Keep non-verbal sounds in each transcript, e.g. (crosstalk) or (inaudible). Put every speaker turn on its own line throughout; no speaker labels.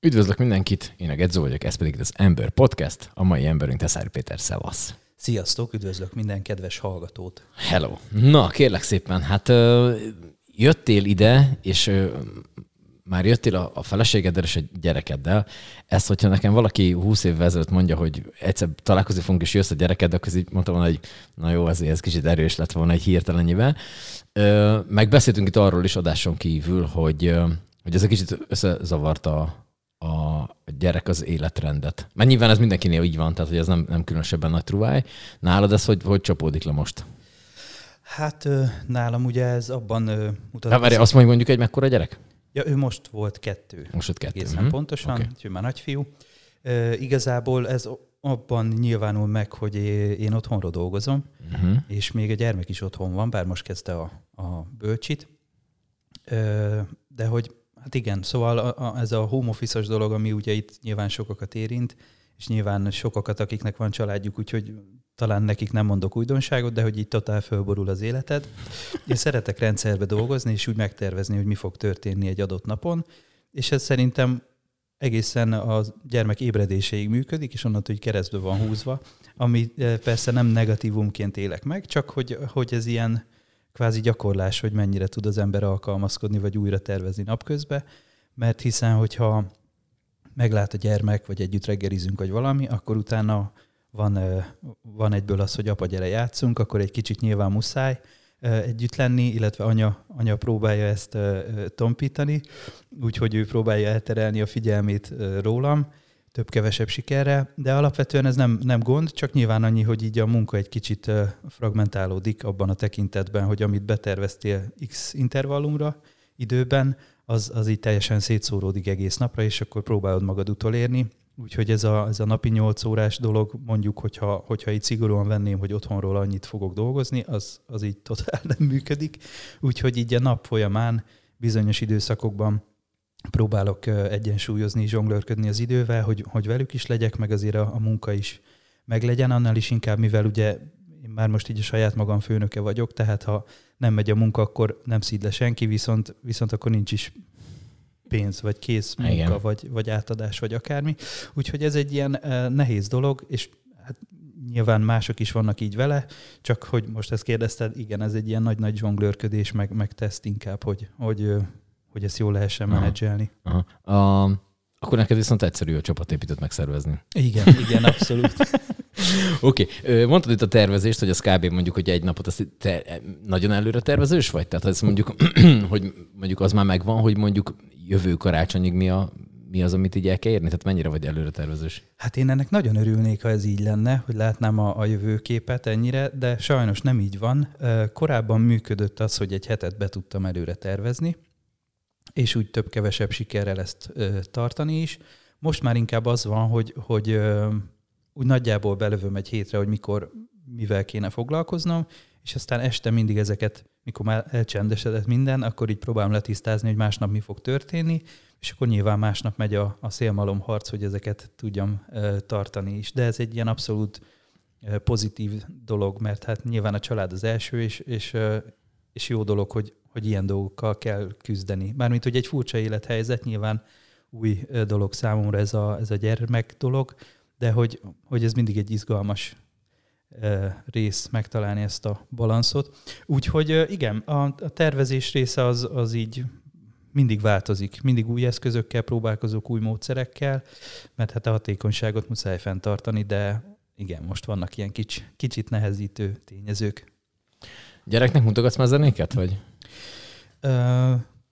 Üdvözlök mindenkit, én a Gedzo vagyok, ez pedig az Ember Podcast, a mai emberünk Teszári Péter, szevasz.
Sziasztok, üdvözlök minden kedves hallgatót.
Hello. Na, kérlek szépen, hát jöttél ide, és már jöttél a, a feleségeddel és a gyerekeddel. Ezt, hogyha nekem valaki 20 évvel ezelőtt mondja, hogy egyszer találkozni fogunk, és jössz a gyereked, akkor így mondtam volna, hogy na jó, ez, ez kicsit erős lett volna egy hirtelenyivel. Megbeszéltünk itt arról is adáson kívül, hogy, hogy ez egy kicsit összezavarta a gyerek az életrendet. Mert nyilván ez mindenkinél így van, tehát hogy ez nem, nem különösebben nagy truváj. Nálad ez hogy, hogy csapódik le most?
Hát nálam ugye ez abban
mutat. Na, várj, azt mondjuk mondjuk egy mekkora gyerek?
Ja, ő most volt kettő.
Most volt kettő.
Egészen uh-huh. pontosan, okay. úgyhogy már nagyfiú. E, igazából ez abban nyilvánul meg, hogy én otthonról dolgozom, uh-huh. és még a gyermek is otthon van, bár most kezdte a, a bölcsit. E, de hogy Hát igen, szóval a, a, ez a home office dolog, ami ugye itt nyilván sokakat érint, és nyilván sokakat, akiknek van családjuk, úgyhogy talán nekik nem mondok újdonságot, de hogy így totál fölborul az életed. Én szeretek rendszerbe dolgozni, és úgy megtervezni, hogy mi fog történni egy adott napon, és ez szerintem egészen a gyermek ébredéséig működik, és onnantól, hogy keresztbe van húzva, ami eh, persze nem negatívumként élek meg, csak hogy, hogy ez ilyen kvázi gyakorlás, hogy mennyire tud az ember alkalmazkodni, vagy újra tervezni napközben, mert hiszen, hogyha meglát a gyermek, vagy együtt reggelizünk, vagy valami, akkor utána van, van egyből az, hogy apa, gyere játszunk, akkor egy kicsit nyilván muszáj együtt lenni, illetve anya, anya próbálja ezt tompítani, úgyhogy ő próbálja elterelni a figyelmét rólam, több-kevesebb sikerre, de alapvetően ez nem, nem gond, csak nyilván annyi, hogy így a munka egy kicsit fragmentálódik abban a tekintetben, hogy amit beterveztél X intervallumra időben, az, az így teljesen szétszóródik egész napra, és akkor próbálod magad utolérni. Úgyhogy ez a, ez a napi 8 órás dolog, mondjuk, hogyha, hogyha így szigorúan venném, hogy otthonról annyit fogok dolgozni, az, az így totál (laughs) nem működik. Úgyhogy így a nap folyamán bizonyos időszakokban próbálok egyensúlyozni, zsonglőrködni az idővel, hogy, hogy velük is legyek, meg azért a, a munka is meglegyen, annál is inkább, mivel ugye én már most így a saját magam főnöke vagyok, tehát ha nem megy a munka, akkor nem szíd le senki, viszont, viszont akkor nincs is pénz, vagy kész munka, vagy, vagy átadás, vagy akármi. Úgyhogy ez egy ilyen nehéz dolog, és hát nyilván mások is vannak így vele, csak hogy most ezt kérdezted, igen, ez egy ilyen nagy-nagy zsonglőrködés, meg, meg teszt inkább, hogy, hogy hogy ezt jól lehessen menedzselni. Aha.
A, akkor neked viszont egyszerű a csapatépítőt megszervezni.
Igen, (laughs) igen, abszolút. (laughs)
Oké, okay. mondtad itt a tervezést, hogy az kb. mondjuk, hogy egy napot azt te nagyon előre tervezős vagy? Tehát ez mondjuk, (clears throat) hogy mondjuk az már megvan, hogy mondjuk jövő karácsonyig mi, a, mi az, amit így el kell érni? Tehát mennyire vagy előre tervezős?
Hát én ennek nagyon örülnék, ha ez így lenne, hogy látnám a, a jövőképet ennyire, de sajnos nem így van. Korábban működött az, hogy egy hetet be tudtam előre tervezni, és úgy több-kevesebb sikerrel ezt tartani is. Most már inkább az van, hogy, hogy úgy nagyjából belövöm egy hétre, hogy mikor, mivel kéne foglalkoznom, és aztán este mindig ezeket, mikor már elcsendesedett minden, akkor így próbálom letisztázni, hogy másnap mi fog történni, és akkor nyilván másnap megy a, a szélmalom harc, hogy ezeket tudjam ö, tartani is. De ez egy ilyen abszolút ö, pozitív dolog, mert hát nyilván a család az első, és, és, ö, és jó dolog, hogy, hogy ilyen dolgokkal kell küzdeni. Mármint, hogy egy furcsa élethelyzet, nyilván új dolog számomra ez a, ez a gyermek dolog, de hogy, hogy ez mindig egy izgalmas rész megtalálni ezt a balanszot. Úgyhogy igen, a, a tervezés része az, az így mindig változik. Mindig új eszközökkel próbálkozok, új módszerekkel, mert hát a hatékonyságot muszáj fenntartani, de igen, most vannak ilyen kics, kicsit nehezítő tényezők.
Gyereknek mutogatsz már zenéket, vagy?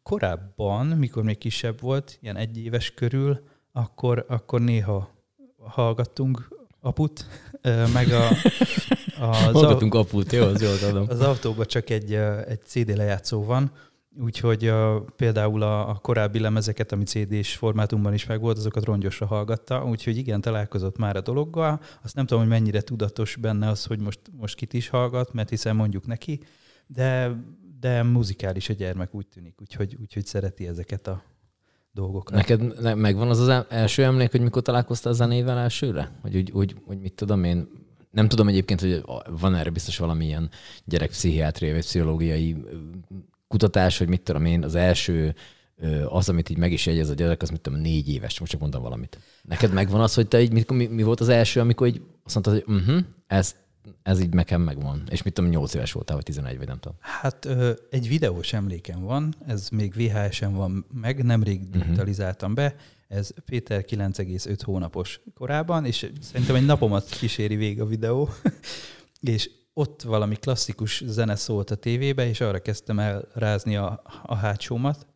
Korábban, mikor még kisebb volt, ilyen egy éves körül, akkor, akkor néha hallgattunk aput, meg a... (laughs)
Az Hallgatunk a, aput, jó, az jól adom.
Az autóban csak egy, egy CD lejátszó van, úgyhogy a, például a, a korábbi lemezeket, ami CD-s formátumban is megvolt, azokat rongyosra hallgatta, úgyhogy igen, találkozott már a dologgal. Azt nem tudom, hogy mennyire tudatos benne az, hogy most, most kit is hallgat, mert hiszen mondjuk neki, de de muzikális a gyermek, úgy tűnik, úgyhogy, úgyhogy szereti ezeket a dolgokat.
Neked megvan az az első emlék, hogy mikor találkoztál a zenével elsőre? Hogy, úgy, úgy, hogy mit tudom én, nem tudom egyébként, hogy van erre biztos valamilyen gyerekpszichiátriai vagy pszichológiai kutatás, hogy mit tudom én, az első az, amit így meg is jegyez a gyerek, az mit tudom, négy éves, most csak mondtam valamit. Neked megvan az, hogy te így, mi, mi volt az első, amikor így azt mondtad, hogy uh-huh, ez, ez így nekem megvan. És mit tudom, nyolc éves voltál, vagy 11, vagy nem tudom.
Hát ö, egy videós emlékem van, ez még VHS-en van meg, nemrég mhm. digitalizáltam be, ez Péter 9,5 hónapos korában, és szerintem egy napomat kíséri vég a videó, (laughs) és ott valami klasszikus zene szólt a tévébe, és arra kezdtem el rázni a, a hátsómat.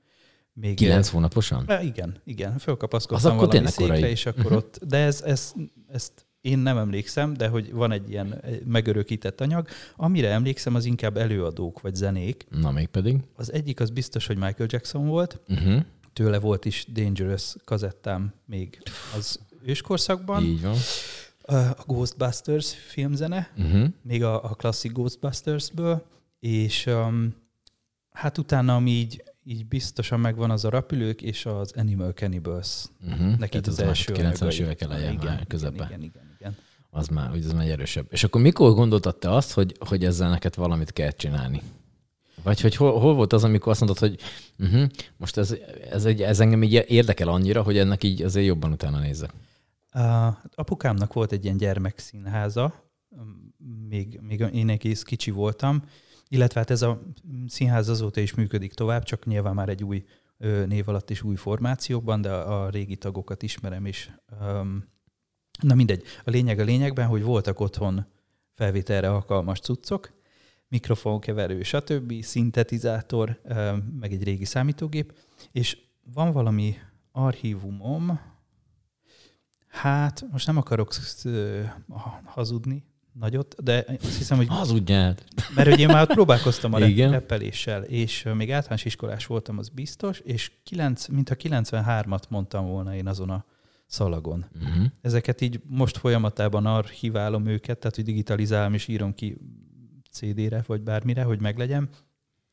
Még Kilenc el... hónaposan?
E, igen, igen. Fölkapaszkodtam valami székre, korai. és akkor uh-huh. ott, de ez, ez, ezt én nem emlékszem, de hogy van egy ilyen megörökített anyag. Amire emlékszem, az inkább előadók vagy zenék.
Na, még pedig?
Az egyik az biztos, hogy Michael Jackson volt. Uh-huh. Tőle volt is Dangerous kazettám még az őskorszakban.
Így van
a Ghostbusters filmzene, uh-huh. még a, a klasszik Ghostbustersből, és um, hát utána, ami így, így biztosan megvan, az a Rapülők és az Animal Cannibals.
Uh-huh. Neki az, az első 90-es évek elején igen. Igen, igen, igen, igen. Az már, hogy az már erősebb. És akkor mikor gondoltad te azt, hogy, hogy ezzel neked valamit kell csinálni? Vagy hogy hol, hol volt az, amikor azt mondod, hogy uh-huh, most ez, ez, egy, ez engem így érdekel annyira, hogy ennek így azért jobban utána nézzek?
Uh, apukámnak volt egy ilyen gyermekszínháza, még, még én egész kicsi voltam, illetve hát ez a színház azóta is működik tovább, csak nyilván már egy új név alatt és új formációkban, de a, régi tagokat ismerem is. Um, na mindegy, a lényeg a lényegben, hogy voltak otthon felvételre alkalmas cuccok, mikrofonkeverő, stb., szintetizátor, meg egy régi számítógép, és van valami archívumom, Hát, most nem akarok hazudni nagyot, de azt hiszem, hogy...
Hazudjál!
Mert hogy én már próbálkoztam a reppeléssel, és még általános iskolás voltam, az biztos, és 9, mintha 93-at mondtam volna én azon a szalagon. Uh-huh. Ezeket így most folyamatában archiválom őket, tehát hogy digitalizálom és írom ki CD-re, vagy bármire, hogy meglegyen.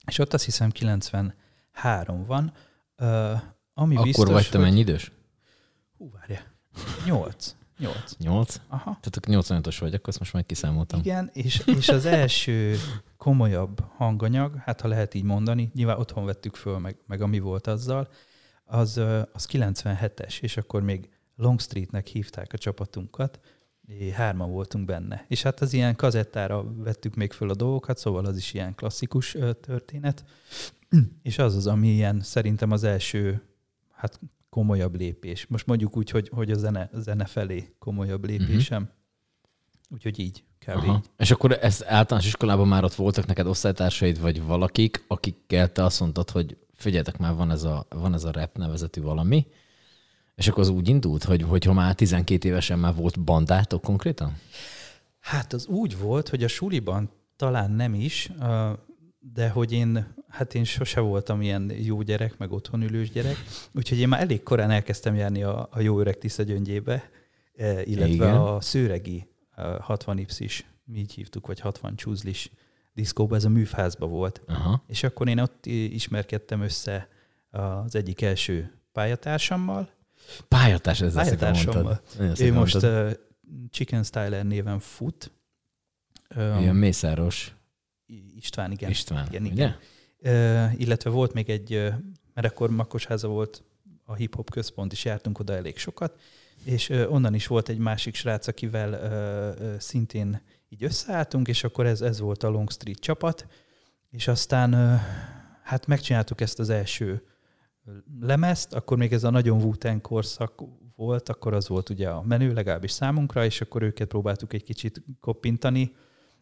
És ott azt hiszem 93 van, uh, ami
Akkor
biztos,
vagy te mennyi idős?
Hú, várja. Nyolc. Nyolc.
Nyolc? Aha. Tehát 85-os vagy, akkor ezt most majd kiszámoltam.
Igen, és, és az első komolyabb hanganyag, hát ha lehet így mondani, nyilván otthon vettük föl, meg, meg ami volt azzal, az, az 97-es, és akkor még Longstreetnek hívták a csapatunkat, hárman voltunk benne. És hát az ilyen kazettára vettük még föl a dolgokat, szóval az is ilyen klasszikus történet. És az az, ami ilyen szerintem az első hát komolyabb lépés. Most mondjuk úgy, hogy, hogy a zene, a zene felé komolyabb mhm. lépésem. Uh-huh. Úgyhogy így, kb. Aha. így.
És akkor ez általános iskolában már ott voltak neked osztálytársaid, vagy valakik, akikkel te azt mondtad, hogy figyeljetek már, van ez a, van ez a rap nevezetű valami, és akkor az úgy indult, hogy, hogy ha már 12 évesen már volt bandátok konkrétan?
Hát az úgy volt, hogy a suliban talán nem is, de hogy én, hát én sose voltam ilyen jó gyerek, meg otthon ülős gyerek, úgyhogy én már elég korán elkezdtem járni a, a jó öreg Tisza gyöngyébe, e, illetve Igen. a szőregi 60 is, mi így hívtuk, vagy 60 csúzlis diszkóba, ez a műfházba volt. Aha. És akkor én ott ismerkedtem össze az egyik első pályatársammal.
Pályatárs, ez pályatársammal.
Ő most uh, Chicken Styler néven fut.
Um, Ilyen mészáros.
István, igen.
István,
igen, igen. Uh, illetve volt még egy, mert akkor Makosháza volt a hip-hop központ, és jártunk oda elég sokat, és uh, onnan is volt egy másik srác, akivel uh, uh, szintén így összeálltunk, és akkor ez, ez volt a Long Street csapat, és aztán uh, hát megcsináltuk ezt az első lemezt, akkor még ez a nagyon wu korszak volt, akkor az volt ugye a menő, legalábbis számunkra, és akkor őket próbáltuk egy kicsit koppintani,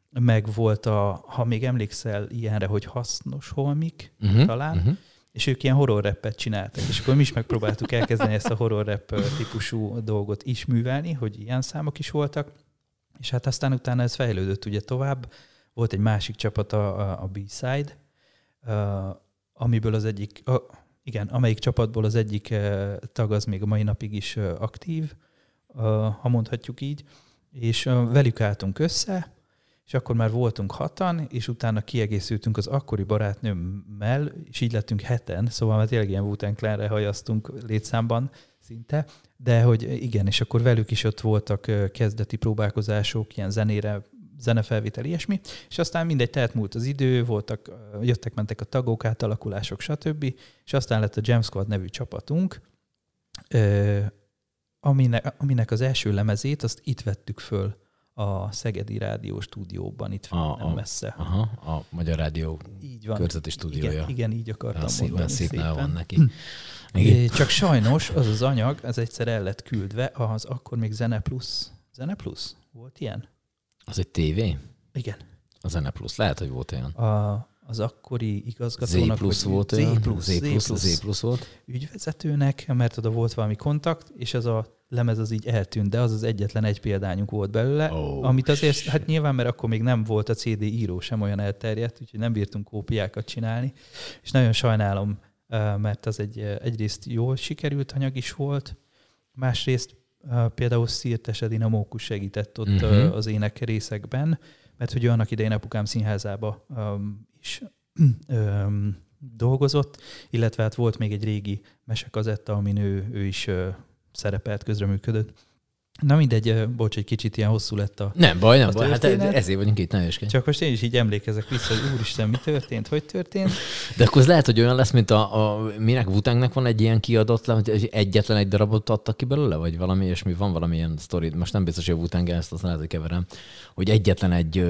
meg volt a, ha még emlékszel ilyenre, hogy hasznos holmik, uh-huh, talán, uh-huh. és ők ilyen horror rappet csináltak, és akkor mi is megpróbáltuk elkezdeni ezt a horror rap típusú dolgot is művelni, hogy ilyen számok is voltak, és hát aztán utána ez fejlődött ugye tovább. Volt egy másik csapat, a, a B-Side, amiből az egyik, a, igen, amelyik csapatból az egyik tag az még a mai napig is aktív, ha mondhatjuk így, és velük álltunk össze, és akkor már voltunk hatan, és utána kiegészültünk az akkori barátnőmmel, és így lettünk heten, szóval már tényleg ilyen Wu-Tang Clanre hajaztunk létszámban szinte, de hogy igen, és akkor velük is ott voltak kezdeti próbálkozások, ilyen zenére zenefelvétel, ilyesmi, és aztán mindegy, tehát múlt az idő, voltak, jöttek-mentek a tagok, átalakulások, stb., és aztán lett a Jam Squad nevű csapatunk, aminek, aminek az első lemezét, azt itt vettük föl a Szegedi Rádió stúdióban, itt a, nem a, messze.
Aha, a Magyar Rádió így van. körzeti stúdiója.
Igen, igen így akartam
szép, mondani. Szép, szépen. van neki.
Igen. Csak sajnos az az anyag, ez egyszer el lett küldve, az akkor még Zene Plus. Zene Plus? Volt ilyen?
Az egy tévé?
Igen.
A Zene Plus. Lehet, hogy volt olyan.
A, az akkori igazgatónak.
Z plusz volt Z olyan. Plusz, Z, plusz, Z, Z plusz volt.
Ügyvezetőnek, mert oda volt valami kontakt, és ez a lemez az így eltűnt, de az az egyetlen egy példányunk volt belőle, oh, amit azért, hát nyilván, mert akkor még nem volt a CD író sem olyan elterjedt, úgyhogy nem bírtunk kópiákat csinálni, és nagyon sajnálom, mert az egy, egyrészt jól sikerült anyag is volt, másrészt például Szirtes Edina Mókus segített ott uh-huh. az ének részekben, mert hogy annak idején apukám színházába um, is (clears throat) um, dolgozott, illetve hát volt még egy régi mesekazetta, amin ő, ő is uh, szerepelt, közreműködött. Na mindegy, bocs, egy kicsit ilyen hosszú lett a
Nem baj, nem baj, hát ezért vagyunk itt, nagyon
Csak most én is így emlékezek vissza, hogy úristen, mi történt, hogy történt.
De akkor az lehet, hogy olyan lesz, mint a, a minek Wutangnek van egy ilyen kiadott, hogy egyetlen egy darabot adtak ki belőle, vagy valami, és mi van valamilyen sztori, most nem biztos, hogy a Wutang ezt azt lehet, hogy keverem, hogy egyetlen egy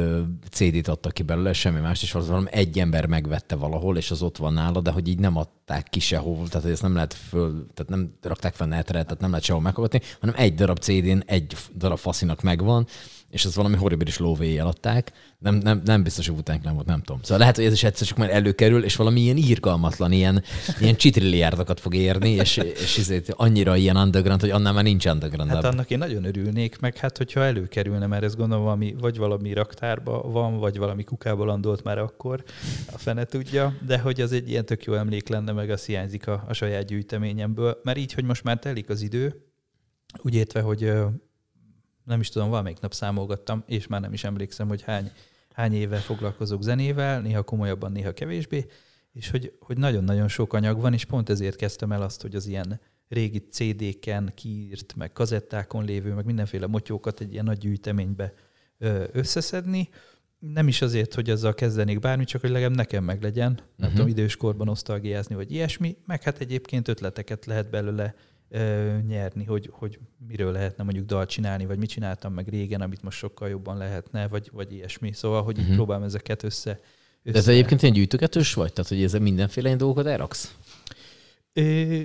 CD-t adtak ki belőle, semmi más, és valami egy ember megvette valahol, és az ott van nála, de hogy így nem adták ki sehol, tehát hogy ezt nem lehet föl, tehát nem rakták fel netre, tehát nem lehet sehol meghallgatni, hanem egy darab CD-n egy darab faszinak megvan, és ez valami horribilis lóvé adták. Nem, nem, nem biztos, hogy utánk nem volt, nem tudom. Szóval lehet, hogy ez is egyszer csak már előkerül, és valami ilyen írgalmatlan, ilyen, ilyen csitrilliárdokat fog érni, és, és ezért annyira ilyen underground, hogy annál már nincs underground.
Hát annak én nagyon örülnék, meg hát hogyha előkerülne, mert ez gondolom valami, vagy valami raktárba van, vagy valami kukába landolt már akkor, a fene tudja, de hogy az egy ilyen tök jó emlék lenne, meg az hiányzik a, a saját gyűjteményemből, mert így, hogy most már telik az idő, úgy értve, hogy nem is tudom, valamelyik nap számolgattam, és már nem is emlékszem, hogy hány, hány éve foglalkozok zenével, néha komolyabban, néha kevésbé, és hogy, hogy nagyon-nagyon sok anyag van, és pont ezért kezdtem el azt, hogy az ilyen régi CD-ken kiírt, meg kazettákon lévő, meg mindenféle motyókat egy ilyen nagy gyűjteménybe összeszedni. Nem is azért, hogy azzal kezdenék bármi, csak hogy legalább nekem meg legyen, nem uh-huh. tudom, időskorban osztalgiázni, vagy ilyesmi, meg hát egyébként ötleteket lehet belőle ö, nyerni, hogy, hogy miről lehetne mondjuk dalt csinálni, vagy mit csináltam meg régen, amit most sokkal jobban lehetne, vagy, vagy ilyesmi. Szóval, hogy uh-huh. próbálom ezeket össze, össze...
De ez egyébként ilyen gyűjtögetős vagy? Tehát, hogy ezzel mindenféle ilyen dolgokat elraksz?
Ö,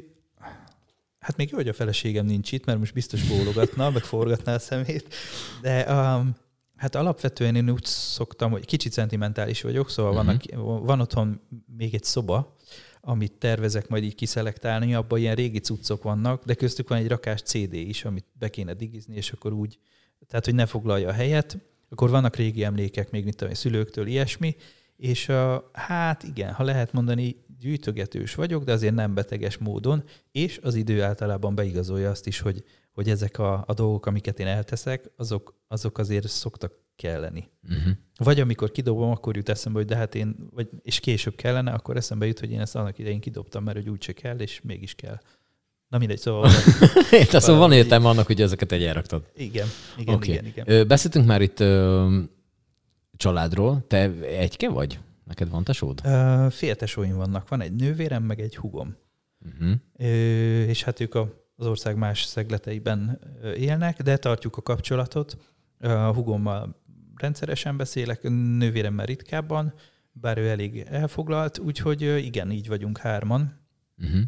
hát még jó, hogy a feleségem nincs itt, mert most biztos bólogatna, meg forgatná a szemét. De um, hát alapvetően én úgy szoktam, hogy kicsit szentimentális vagyok, szóval uh-huh. vannak, van otthon még egy szoba, amit tervezek majd így kiszelektálni, abban ilyen régi cuccok vannak, de köztük van egy rakás CD is, amit be kéne digizni, és akkor úgy, tehát hogy ne foglalja a helyet. Akkor vannak régi emlékek, még mint tudom, szülőktől, ilyesmi, és a, hát igen, ha lehet mondani, gyűjtögetős vagyok, de azért nem beteges módon, és az idő általában beigazolja azt is, hogy, hogy ezek a, a dolgok, amiket én elteszek, azok, azok azért szoktak kelleni. Uh-huh. Vagy amikor kidobom, akkor jut eszembe, hogy de hát én, vagy, és később kellene, akkor eszembe jut, hogy én ezt annak idején kidobtam, mert hogy úgyse kell, és mégis kell. Na mindegy, szóval... (laughs)
Érte, szóval van értelme annak, hogy ezeket egy elraktad.
Igen, igen, okay. igen, igen.
Ö, beszéltünk már itt ö, családról. Te egyke vagy? Neked van tesód?
Ö, féltesóim vannak. Van egy nővérem, meg egy hugom. Uh-huh. Ö, és hát ők a, az ország más szegleteiben élnek, de tartjuk a kapcsolatot. A hugommal rendszeresen beszélek, nővéremmel ritkábban, bár ő elég elfoglalt, úgyhogy igen, így vagyunk hárman.
Uh-huh.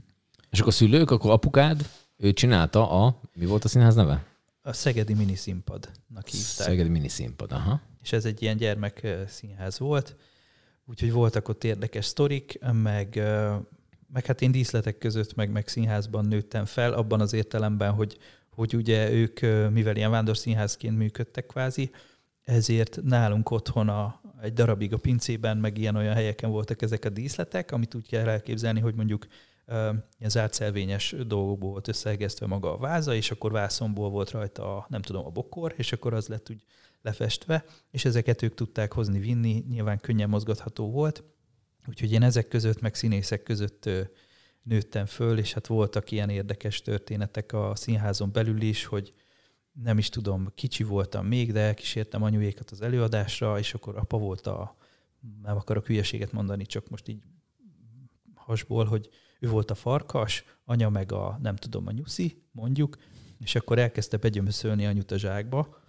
És akkor a szülők, akkor apukád, ő csinálta a, mi volt a színház neve?
A Szegedi Mini Színpadnak hívták.
Szegedi Mini Színpad, aha.
És ez egy ilyen gyermek színház volt, úgyhogy voltak ott érdekes sztorik, meg, meg hát én díszletek között, meg, meg színházban nőttem fel, abban az értelemben, hogy, hogy ugye ők, mivel ilyen vándorszínházként működtek kvázi, ezért nálunk otthon a, egy darabig a pincében, meg ilyen-olyan helyeken voltak ezek a díszletek, amit úgy kell elképzelni, hogy mondjuk ilyen zátszelvényes dolgokból volt összeegesztve maga a váza, és akkor vászomból volt rajta a, nem tudom, a bokor, és akkor az lett úgy lefestve, és ezeket ők tudták hozni, vinni, nyilván könnyen mozgatható volt, úgyhogy én ezek között, meg színészek között nőttem föl, és hát voltak ilyen érdekes történetek a színházon belül is, hogy nem is tudom, kicsi voltam még, de elkísértem anyuékat az előadásra, és akkor apa volt a, nem akarok hülyeséget mondani, csak most így hasból, hogy ő volt a farkas, anya meg a, nem tudom, a nyuszi, mondjuk, és akkor elkezdte begyömöszölni anyut a zsákba,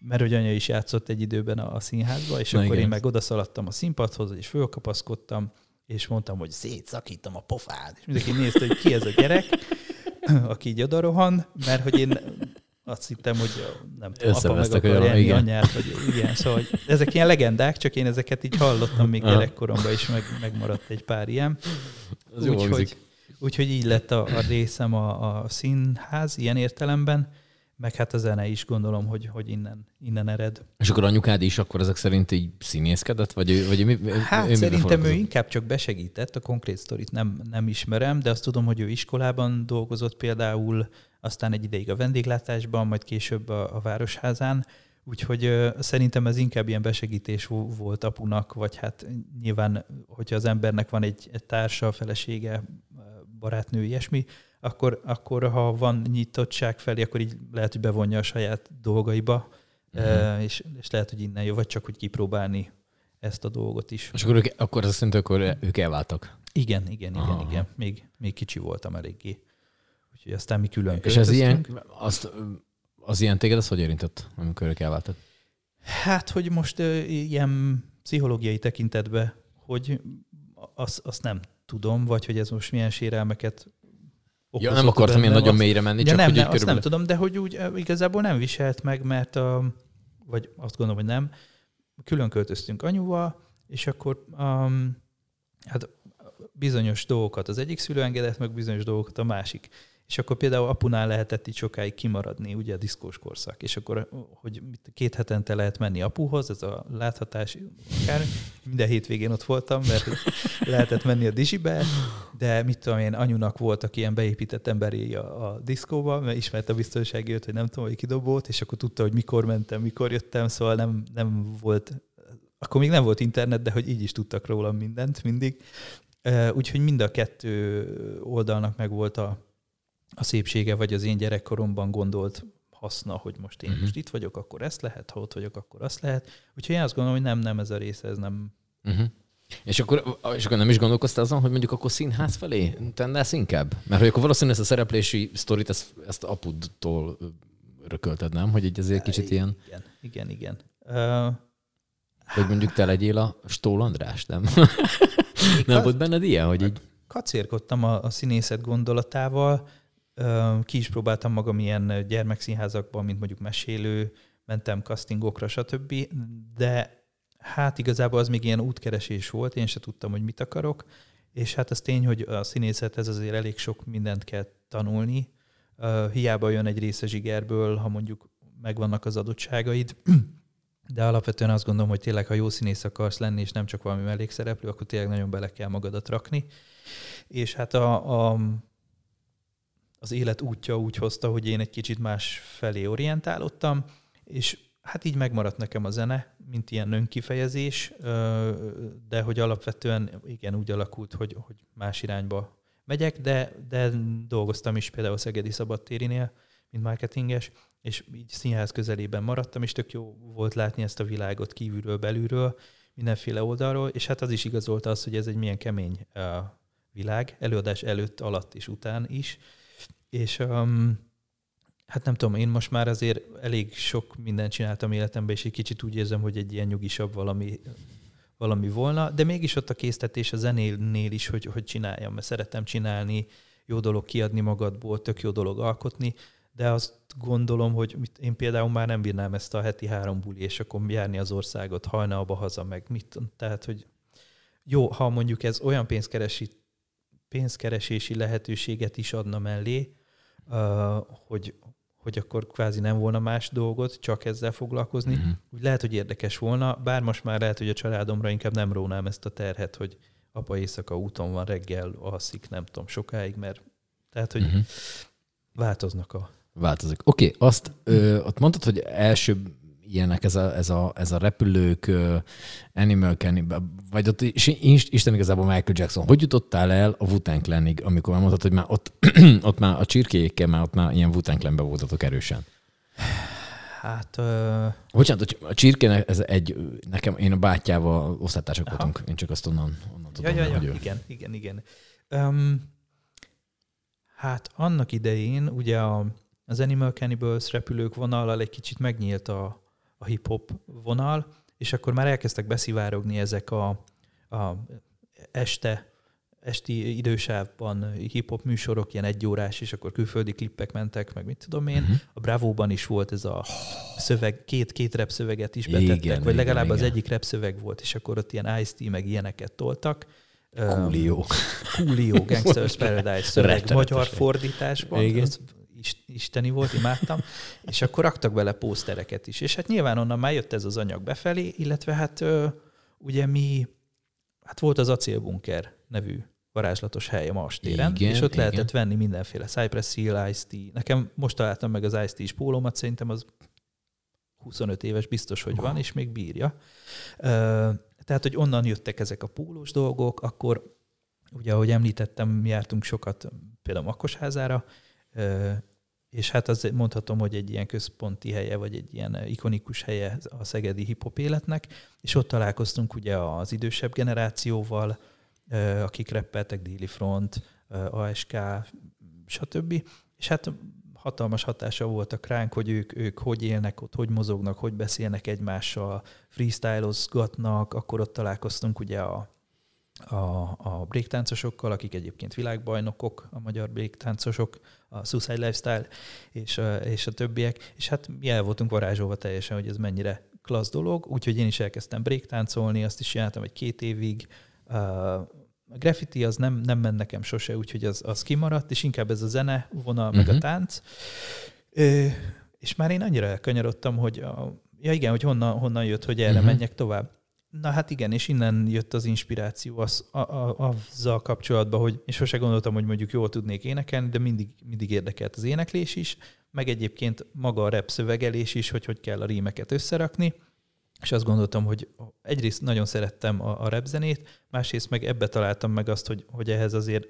mert hogy anya is játszott egy időben a színházba, és Na akkor igen. én meg odaszaladtam a színpadhoz, és fölkapaszkodtam, és mondtam, hogy szétszakítom a pofád. És mindenki nézte, hogy ki ez a gyerek, aki így odarohan, mert hogy én azt hittem, hogy nem tudom, apa meg akar jelni anyát, vagy igen, szóval ezek ilyen legendák, csak én ezeket így hallottam még gyerekkoromban is, meg, megmaradt egy pár ilyen. Úgyhogy úgy, így lett a, a részem a, a színház ilyen értelemben, meg hát a zene is gondolom, hogy, hogy innen, innen ered.
És akkor anyukád is akkor ezek szerint így színészkedett? Vagy, vagy mi,
hát ő szerintem ő inkább csak besegített, a konkrét sztorit nem, nem ismerem, de azt tudom, hogy ő iskolában dolgozott például, aztán egy ideig a vendéglátásban, majd később a, a Városházán, úgyhogy uh, szerintem ez inkább ilyen besegítés volt apunak, vagy hát nyilván, hogyha az embernek van egy, egy társa, felesége, barátnő, ilyesmi, akkor, akkor ha van nyitottság felé, akkor így lehet, hogy bevonja a saját dolgaiba, uh-huh. és, és lehet, hogy innen jó, vagy csak hogy kipróbálni ezt a dolgot is.
És akkor, ők, akkor azt mondta, akkor ők elváltak?
Igen, igen, igen, Aha. igen. Még, még kicsi voltam eléggé. Úgyhogy aztán mi külön
És ez ilyen, azt, az ilyen téged az hogy érintett, amikor ők elváltak?
Hát, hogy most ilyen pszichológiai tekintetben, hogy azt, azt nem tudom, vagy hogy ez most milyen sérelmeket
Ja, nem akartam ilyen nagyon mélyre menni,
csak nem, hogy nem, azt körülbelül... nem tudom, de hogy úgy igazából nem viselt meg, mert a, vagy azt gondolom, hogy nem, külön költöztünk anyuval, és akkor um, hát bizonyos dolgokat az egyik szülő engedett, meg bizonyos dolgokat a másik. És akkor például apunál lehetett így sokáig kimaradni, ugye a diszkós korszak, és akkor, hogy két hetente lehet menni apuhoz, ez a láthatás, akár minden hétvégén ott voltam, mert lehetett menni a dizsibe, de mit tudom én, anyunak voltak ilyen beépített emberi a, a diszkóba, mert ismerte a biztonsági őt, hogy nem tudom, hogy kidobott, és akkor tudta, hogy mikor mentem, mikor jöttem, szóval nem, nem volt akkor még nem volt internet, de hogy így is tudtak rólam mindent mindig. Úgyhogy mind a kettő oldalnak meg volt a, a szépsége, vagy az én gyerekkoromban gondolt haszna, hogy most én uh-huh. most itt vagyok, akkor ezt lehet, ha ott vagyok, akkor azt lehet. Úgyhogy én azt gondolom, hogy nem, nem ez a része, ez nem...
Uh-huh. És akkor, és akkor nem is gondolkoztál azon, hogy mondjuk akkor színház felé tennesz inkább? Mert hogy akkor valószínűleg ezt a szereplési sztorit, ezt, ezt apudtól rökölted, nem? Hogy így azért kicsit ilyen...
Igen, igen, igen. Uh,
hogy mondjuk te legyél a Stól András, nem? nem volt benned ilyen, hogy így...
Kacérkodtam a, a színészet gondolatával, ki is próbáltam magam ilyen gyermekszínházakban, mint mondjuk mesélő, mentem castingokra, stb. De hát igazából az még ilyen útkeresés volt, én se tudtam, hogy mit akarok, és hát az tény, hogy a színészethez azért elég sok mindent kell tanulni. Hiába jön egy része zsigerből, ha mondjuk megvannak az adottságaid, de alapvetően azt gondolom, hogy tényleg, ha jó színész akarsz lenni, és nem csak valami mellékszereplő, akkor tényleg nagyon bele kell magadat rakni. És hát a, a az élet útja úgy hozta, hogy én egy kicsit más felé orientálottam, és hát így megmaradt nekem a zene, mint ilyen önkifejezés, de hogy alapvetően igen, úgy alakult, hogy, hogy más irányba megyek, de, de dolgoztam is például a Szegedi Szabadtérinél, mint marketinges, és így színház közelében maradtam, és tök jó volt látni ezt a világot kívülről, belülről, mindenféle oldalról, és hát az is igazolta az, hogy ez egy milyen kemény világ, előadás előtt, alatt és után is, és um, hát nem tudom, én most már azért elég sok mindent csináltam életemben, és egy kicsit úgy érzem, hogy egy ilyen nyugisabb valami, valami volna, de mégis ott a késztetés a zenénél is, hogy, hogy csináljam, mert szeretem csinálni, jó dolog kiadni magadból, tök jó dolog alkotni, de azt gondolom, hogy én például már nem bírnám ezt a heti három buli, és akkor járni az országot hajnalba haza, meg mit, tehát, hogy jó, ha mondjuk ez olyan pénzkeresi, pénzkeresési lehetőséget is adna mellé, hogy, hogy akkor kvázi nem volna más dolgot, csak ezzel foglalkozni. Uh-huh. Úgy lehet, hogy érdekes volna, bár most már lehet, hogy a családomra inkább nem rónám ezt a terhet, hogy apa éjszaka úton van, reggel alszik, nem tudom, sokáig, mert tehát, hogy uh-huh. változnak a...
Változik. Oké, okay, azt ö, ott mondtad, hogy első ilyenek, ez a, ez a, ez a repülők, Animal Cannibal, vagy ott Isten igazából Michael Jackson. Hogy jutottál el a wu lennig, amikor már mondtad, hogy már ott, (clears throat) ott már a csirkéjékkel már ott már ilyen wu voltatok erősen?
Hát... Uh...
Bocsánat, a csirkének ez egy, nekem, én a bátyjával osztálytársak voltunk, én csak azt onnan, onnan tudom,
ja, ja, ja,
ő.
igen, igen, igen. Um, hát annak idején ugye a, az Animal Cannibals repülők vonallal egy kicsit megnyílt a, a hip-hop vonal, és akkor már elkezdtek beszivárogni ezek a, a este esti idősávban hip-hop műsorok, ilyen egyórás, és akkor külföldi klippek mentek, meg mit tudom én. Uh-huh. A Bravo-ban is volt ez a szöveg, két, két rap szöveget is betettek, igen, vagy legalább igen, az egyik rap szöveg volt, és akkor ott ilyen Ice-T, meg ilyeneket toltak.
Coolio.
Coolio, Gangsters Paradise (laughs) szöveg magyar fordításban. Igen. Az isteni volt, imádtam. (laughs) és akkor raktak bele pósztereket is. És hát nyilván onnan már jött ez az anyag befelé, illetve hát ugye mi, hát volt az acélbunker nevű varázslatos hely a Mars téren, igen, és ott igen. lehetett venni mindenféle Cypress Hill, Ice-T. Nekem most találtam meg az Ice-T is pólómat, szerintem az 25 éves biztos, hogy van, és még bírja. Tehát, hogy onnan jöttek ezek a pólós dolgok, akkor ugye, ahogy említettem, jártunk sokat például Makkosházára, és hát az mondhatom, hogy egy ilyen központi helye, vagy egy ilyen ikonikus helye a szegedi hip-hop életnek, és ott találkoztunk ugye az idősebb generációval, akik reppeltek, Déli Front, ASK, stb. És hát hatalmas hatása voltak ránk, hogy ők, ők hogy élnek ott, hogy mozognak, hogy beszélnek egymással, freestylozgatnak, akkor ott találkoztunk ugye a, a, a breaktáncosokkal, akik egyébként világbajnokok, a magyar breaktáncosok, a Suicide Lifestyle és, és a többiek, és hát mi el voltunk varázsolva teljesen, hogy ez mennyire klassz dolog, úgyhogy én is elkezdtem breaktáncolni, azt is csináltam egy két évig, a graffiti az nem, nem ment nekem sose, úgyhogy az, az kimaradt, és inkább ez a zene vonal, uh-huh. meg a mhm. tánc. Ö, és már én annyira elkanyarodtam, hogy a, ja igen, hogy honnan, honnan jött, hogy erre uh-huh. menjek tovább. Na hát igen, és innen jött az inspiráció az, a, a, azzal kapcsolatban, hogy én sose gondoltam, hogy mondjuk jól tudnék énekelni, de mindig, mindig érdekelt az éneklés is, meg egyébként maga a rap szövegelés is, hogy hogy kell a rímeket összerakni. És azt gondoltam, hogy egyrészt nagyon szerettem a, a repzenét, másrészt meg ebbe találtam meg azt, hogy, hogy ehhez azért,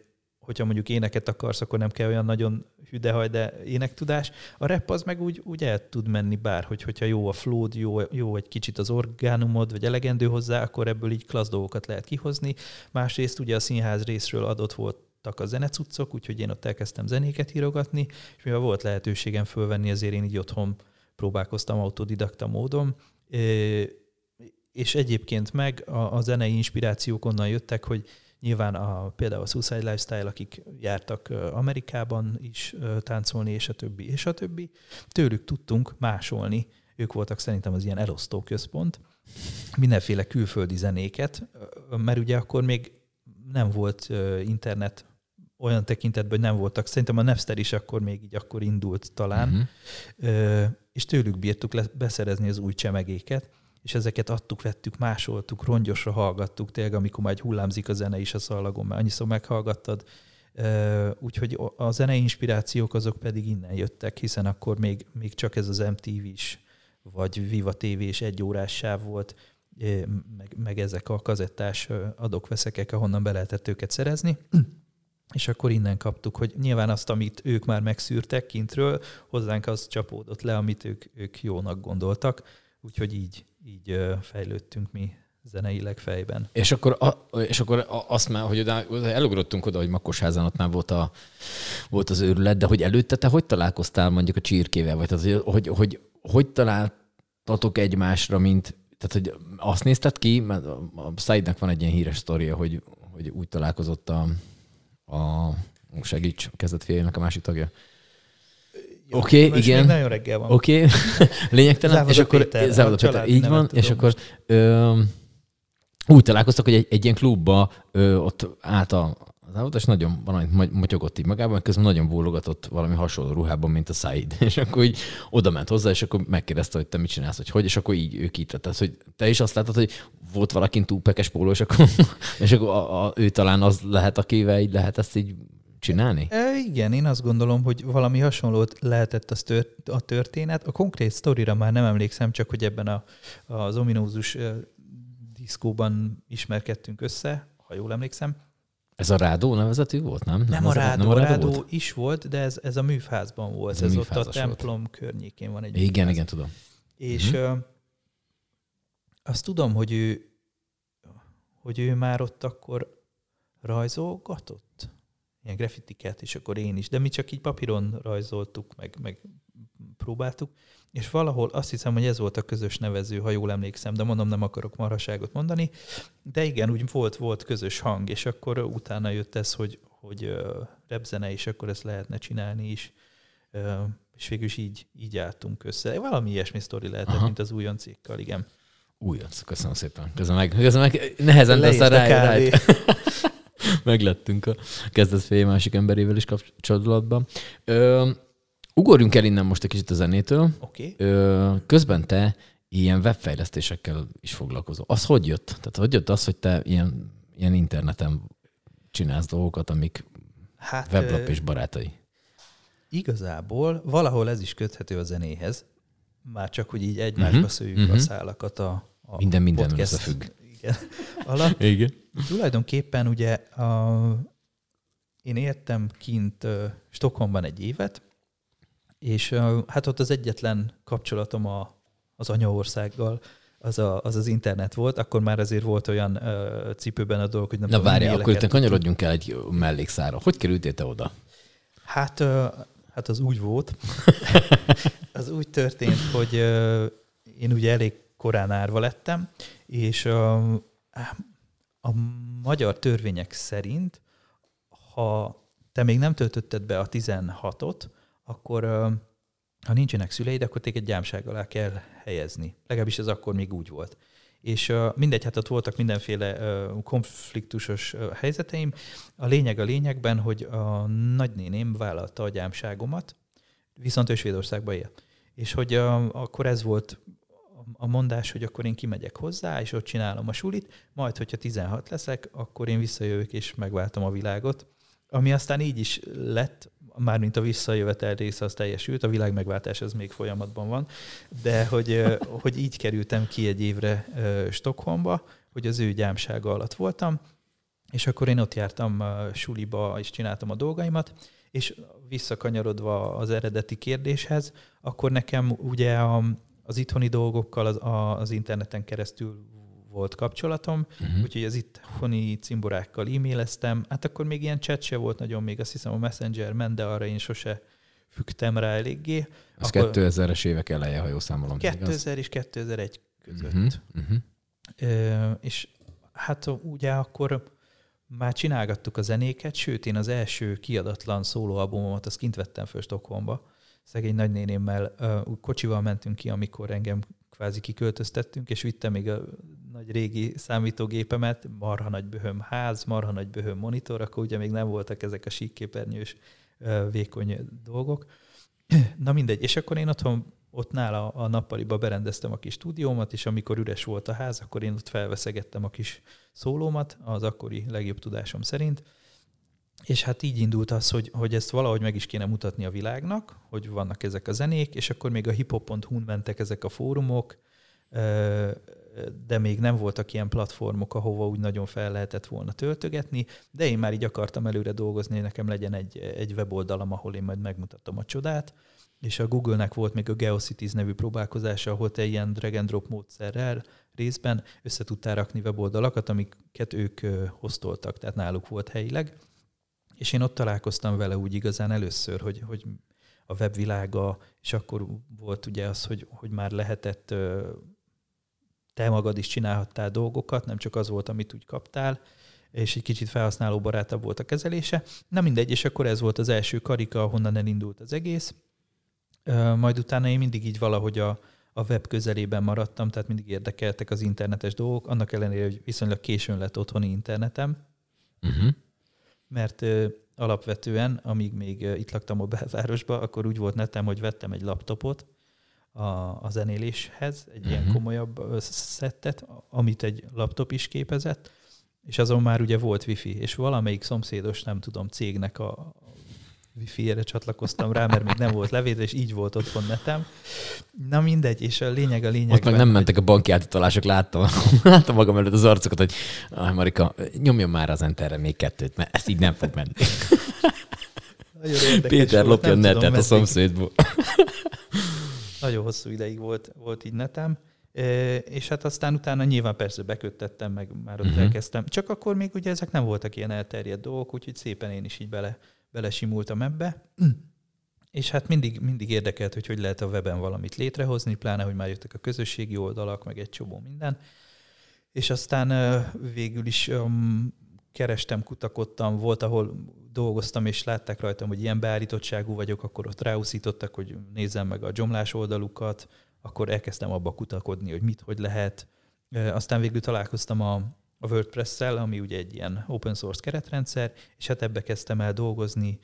hogyha mondjuk éneket akarsz, akkor nem kell olyan nagyon hüdehaj, de énektudás. A rap az meg úgy, úgy el tud menni bárhogy, hogyha jó a flód, jó, jó egy kicsit az orgánumod, vagy elegendő hozzá, akkor ebből így klassz dolgokat lehet kihozni. Másrészt ugye a színház részről adott volt a zenecuccok, úgyhogy én ott elkezdtem zenéket írogatni, és mivel volt lehetőségem fölvenni, ezért én így otthon próbálkoztam autodidakta módon, és egyébként meg a, a zenei inspirációk onnan jöttek, hogy nyilván a, például a Suicide Lifestyle, akik jártak Amerikában is táncolni, és a többi, és a többi, tőlük tudtunk másolni. Ők voltak szerintem az ilyen elosztó központ, mindenféle külföldi zenéket, mert ugye akkor még nem volt internet olyan tekintetben, hogy nem voltak. Szerintem a Napster is akkor még így akkor indult talán, uh-huh. és tőlük bírtuk le, beszerezni az új csemegéket, és ezeket adtuk, vettük, másoltuk, rongyosra hallgattuk, tényleg, amikor már egy hullámzik a zene is a szalagon, mert annyiszor meghallgattad. Úgyhogy a zenei inspirációk azok pedig innen jöttek, hiszen akkor még, még csak ez az MTV is, vagy Viva TV és egy órás sáv volt, meg, meg ezek a kazettás adok-veszekek, ahonnan be lehetett őket szerezni. És akkor innen kaptuk, hogy nyilván azt, amit ők már megszűrtek kintről, hozzánk az csapódott le, amit ők, ők jónak gondoltak. Úgyhogy így, így fejlődtünk mi zeneileg fejben.
És akkor, a, és akkor azt már, hogy oda, elugrottunk oda, hogy Makkosházan ott már volt, a, volt az őrület, de hogy előtte te hogy találkoztál mondjuk a csirkével? Vagy tehát, hogy, hogy, hogy, hogy találtatok egymásra, mint tehát, hogy azt nézted ki, mert a Saidnak van egy ilyen híres sztoria, hogy, hogy úgy találkozott a, a segíts, kezdett félnek a másik tagja. Oké, okay, igen.
Nagyon reggel van.
Oké, okay. (laughs) lényegtelen. Závoda és akkor Péter, Závoda Péter, így van, és akkor ö, úgy találkoztak, hogy egy, egy ilyen klubba ö, ott állt a, állat, és nagyon valamit motyogott így magában, közben nagyon bólogatott valami hasonló ruhában, mint a Said. (laughs) És akkor így oda ment hozzá, és akkor megkérdezte, hogy te mit csinálsz, hogy hogy, és akkor így ők így tehát, hogy te is azt látod, hogy volt valakin túlpekes póló, és akkor, (laughs) és akkor a, a, ő talán az lehet, akivel így lehet ezt így csinálni?
E, igen, én azt gondolom, hogy valami hasonlót lehetett az tört, a történet. A konkrét sztorira már nem emlékszem, csak hogy ebben a, az ominózus diszkóban ismerkedtünk össze, ha jól emlékszem
Ez a Rádó nevezetű volt, nem?
Nem, a
az
Rádó,
nem
a
Rádó
Rádó
volt?
is volt, de ez, ez a műfázban volt.
Ez
Ez,
a
ott a
műfázas volt.
templom környékén van egy
Igen,
műfáz.
igen, tudom.
És
Mhm.
uh, azt tudom, hogy ő, hogy ő már ott akkor rajzolgatott, ilyen graffitiket, és akkor én is, de mi csak így papíron rajzoltuk, meg, meg próbáltuk, és valahol azt hiszem, hogy ez volt a közös nevező, ha jól emlékszem, de mondom, nem akarok marhaságot mondani, de igen, úgy volt, volt közös hang, és akkor utána jött ez, hogy, hogy repzene, és akkor ezt lehetne csinálni is, és végül is így, így álltunk össze. Valami ilyesmi sztori lehetett,
Aha.
mint az újoncékkal, igen.
Újonc, köszönöm szépen. Közben meg, közben meg nehezen
Leírt
a ráj. Meglettünk a kezdet fél másik emberével is kapcsolatban. Ö, ugorjunk el innen most egy kicsit a zenétől.
Oké.
Ö, közben te ilyen webfejlesztésekkel is foglalkozol. Az hogy jött? Tehát hogy jött az, hogy te ilyen, ilyen interneten csinálsz dolgokat, amik
Hát
weblap és barátai?
igazából valahol ez is köthető a zenéhez, már csak, hogy így egymásba
Mhm,
szőjük
mhm.
a szálakat a, a
Minden
podcast
összefügg.
Igen, (laughs) alatt.
Igen.
Tulajdonképpen ugye a, én éltem kint uh, Stockholmban egy évet, és uh, hát ott az egyetlen kapcsolatom a, az anyaországgal az, a, az az internet volt, akkor már azért volt olyan uh, cipőben a dolog, hogy nem
Na várjál, akkor itt
e-maileket
kanyarodjunk el egy mellékszára. Hogy kerültél te oda?
Hát, ö, hát az úgy volt. (laughs) az úgy történt, hogy ö, én ugye elég korán árva lettem, és ö, a magyar törvények szerint, ha te még nem töltötted be a 16-ot, akkor ha nincsenek szüleid, akkor téged gyámság alá kell helyezni. Legalábbis ez akkor még úgy volt. És mindegy, hát ott voltak mindenféle konfliktusos helyzeteim. A lényeg a lényegben, hogy a nagynéném vállalta a gyámságomat, viszont ő Svédországba él. És hogy akkor ez volt a mondás, hogy akkor én kimegyek hozzá, és ott csinálom a sulit, majd, hogyha 16 leszek, akkor én visszajövök, és megváltom a világot. Ami aztán így is lett, mármint a visszajövetel része az teljesült, a világ megváltás az még folyamatban van, de hogy, (laughs) hogy így kerültem ki egy évre Stockholmba, hogy az ő gyámsága alatt voltam, és akkor én ott jártam suliba, és csináltam a dolgaimat, és visszakanyarodva az eredeti kérdéshez, akkor nekem ugye a, az itthoni dolgokkal az, a, az interneten keresztül volt kapcsolatom,
Uh-huh.
úgyhogy az itthoni cimborákkal e-maileztem. Hát akkor még ilyen chat se volt nagyon, még azt hiszem a Messenger ment, de arra én sose fügtem rá eléggé.
Az
Akkor-
2000-es évek eleje, ha jól számolom. igaz?
2000 és 2001 között.
Mhm, mhm.
Ö, és hát ugye akkor már csinálgattuk a zenéket, sőt, én az első kiadatlan szólóalbumomat, azt kint vettem föl Stockholmba. Szegény nagynénémmel úgy kocsival mentünk ki, amikor engem kvázi kiköltöztettünk, és vittem még a nagy régi számítógépemet, marha nagy böhöm ház, marha nagy böhöm monitor, akkor ugye még nem voltak ezek a síkképernyős vékony dolgok. Na mindegy, és akkor én otthon ott nála a nappaliba berendeztem a kis stúdiómat, és amikor üres volt a ház, akkor én ott felveszegettem a kis szólómat, az akkori legjobb tudásom szerint. És hát így indult az, hogy, hogy ezt valahogy meg is kéne mutatni a világnak, hogy vannak ezek a zenék, és akkor még a hiphop.hu-n mentek ezek a fórumok, de még nem voltak ilyen platformok, ahova úgy nagyon fel lehetett volna töltögetni, de én már így akartam előre dolgozni, hogy nekem legyen egy, egy weboldalam, ahol én majd megmutatom a csodát, és a Google-nek volt még a GeoCities nevű próbálkozása, ahol te ilyen drag and drop módszerrel részben össze tudtál rakni weboldalakat, amiket ők hoztoltak, tehát náluk volt helyileg. És én ott találkoztam vele úgy igazán először, hogy, hogy a webvilága, és akkor volt ugye az, hogy, hogy már lehetett, te magad is csinálhattál dolgokat, nem csak az volt, amit úgy kaptál, és egy kicsit felhasználóbarátabb volt a kezelése. Na mindegy, és akkor ez volt az első karika, ahonnan elindult az egész. Majd utána én mindig így valahogy a, a web közelében maradtam, tehát mindig érdekeltek az internetes dolgok, annak ellenére, hogy viszonylag későn lett otthoni internetem,
Uh-huh.
Mert alapvetően, amíg még itt laktam a belvárosba, akkor úgy volt netem, hogy vettem egy laptopot a, a zenéléshez, egy uh-huh. ilyen
Mhm.
komolyabb szettet, amit egy laptop is képezett, és azon már ugye volt wifi, és valamelyik szomszédos, nem tudom, cégnek a a wifi-ére csatlakoztam rá, mert még nem volt levédve, és így volt otthon netem. Na mindegy, és a lényeg a lényeg.
Ott meg nem mentek a banki átutalások, láttam, (laughs) láttam magam előtt az arcokat, hogy ah, Marika, nyomjon már az enterre még kettőt, mert ez így nem fog menni. (laughs) Péter volt, lopja a netet a szomszédból. (laughs)
Nagyon hosszú ideig volt, volt így netem. És hát aztán utána nyilván persze beköttettem, meg már ott uh-huh. elkezdtem. Csak akkor még ugye ezek nem voltak ilyen elterjedt dolgok, úgyhogy szépen én is így bele, belesimultam ebbe. És hát mindig, mindig érdekelt, hogy hogy lehet a weben valamit létrehozni, pláne, hogy már jöttek a közösségi oldalak, meg egy csomó minden. És aztán végül is um, kerestem, kutakodtam, volt, ahol dolgoztam, és látták rajtam, hogy ilyen beállítottságú vagyok, akkor ott ráúszítottak, hogy nézzem meg a gyomlás oldalukat, akkor elkezdtem abba kutakodni, hogy mit, hogy lehet. Aztán végül találkoztam a, a WordPress-szel, ami ugye egy ilyen open source keretrendszer, és hát ebbe kezdtem el dolgozni,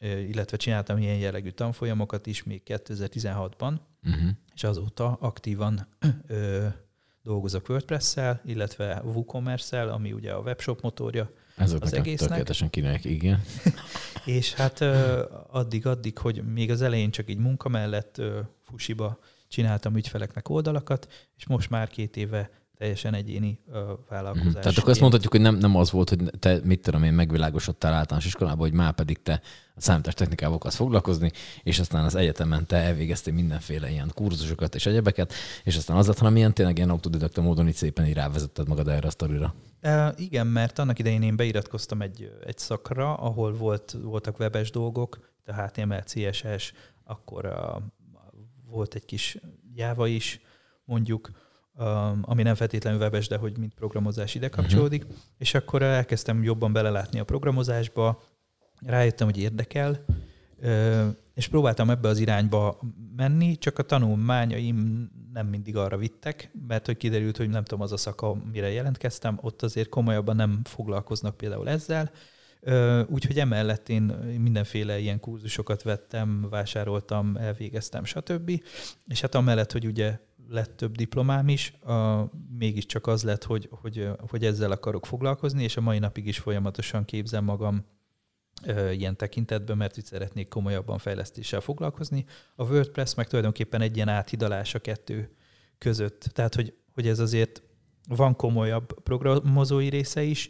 illetve csináltam ilyen jellegű tanfolyamokat is még 2016-ban, uh-huh. Mhm. és azóta aktívan dolgozok WordPress-szel, illetve WooCommerce-szel, ami ugye a webshop motorja
Ezek az egésznek. Tökéletesen kinek, igen. (laughs)
és hát addig-addig, hogy még az elején csak így munka mellett fusiba csináltam ügyfeleknek oldalakat, és most már két éve teljesen egyéni ö, vállalkozás. Mm,
tehát akkor azt mondhatjuk, hogy nem, nem az volt, hogy te mit tudom én, megvilágosodtál általános iskolában, hogy már pedig te a számítás technikával akarsz foglalkozni, és aztán az egyetemen te elvégeztél mindenféle ilyen kurzusokat és egyebeket, és aztán az lett, hanem ilyen tényleg ilyen autodidakta módon így szépen így rávezetted magad erre a sztorira.
E, igen, mert annak idején én beiratkoztam egy, egy szakra, ahol volt, voltak webes dolgok, tehát HTML, CSS, akkor a, volt egy kis Java is, mondjuk, ami nem feltétlenül webes, de hogy mint programozás ide kapcsolódik, uh-huh. és akkor elkezdtem jobban belelátni a programozásba, rájöttem, hogy érdekel, és próbáltam ebbe az irányba menni, csak a tanulmányaim nem mindig arra vittek, mert hogy kiderült, hogy nem tudom, az a szaka, mire jelentkeztem, ott azért komolyabban nem foglalkoznak például ezzel, Úgyhogy emellett én mindenféle ilyen kurzusokat vettem, vásároltam, elvégeztem, stb. És hát amellett, hogy ugye lett több diplomám is, a, mégiscsak az lett, hogy, hogy, hogy ezzel akarok foglalkozni, és a mai napig is folyamatosan képzem magam ö, ilyen tekintetben, mert itt szeretnék komolyabban fejlesztéssel foglalkozni. A WordPress meg tulajdonképpen egy ilyen áthidalás a kettő között. Tehát, hogy, hogy ez azért van komolyabb programozói része is,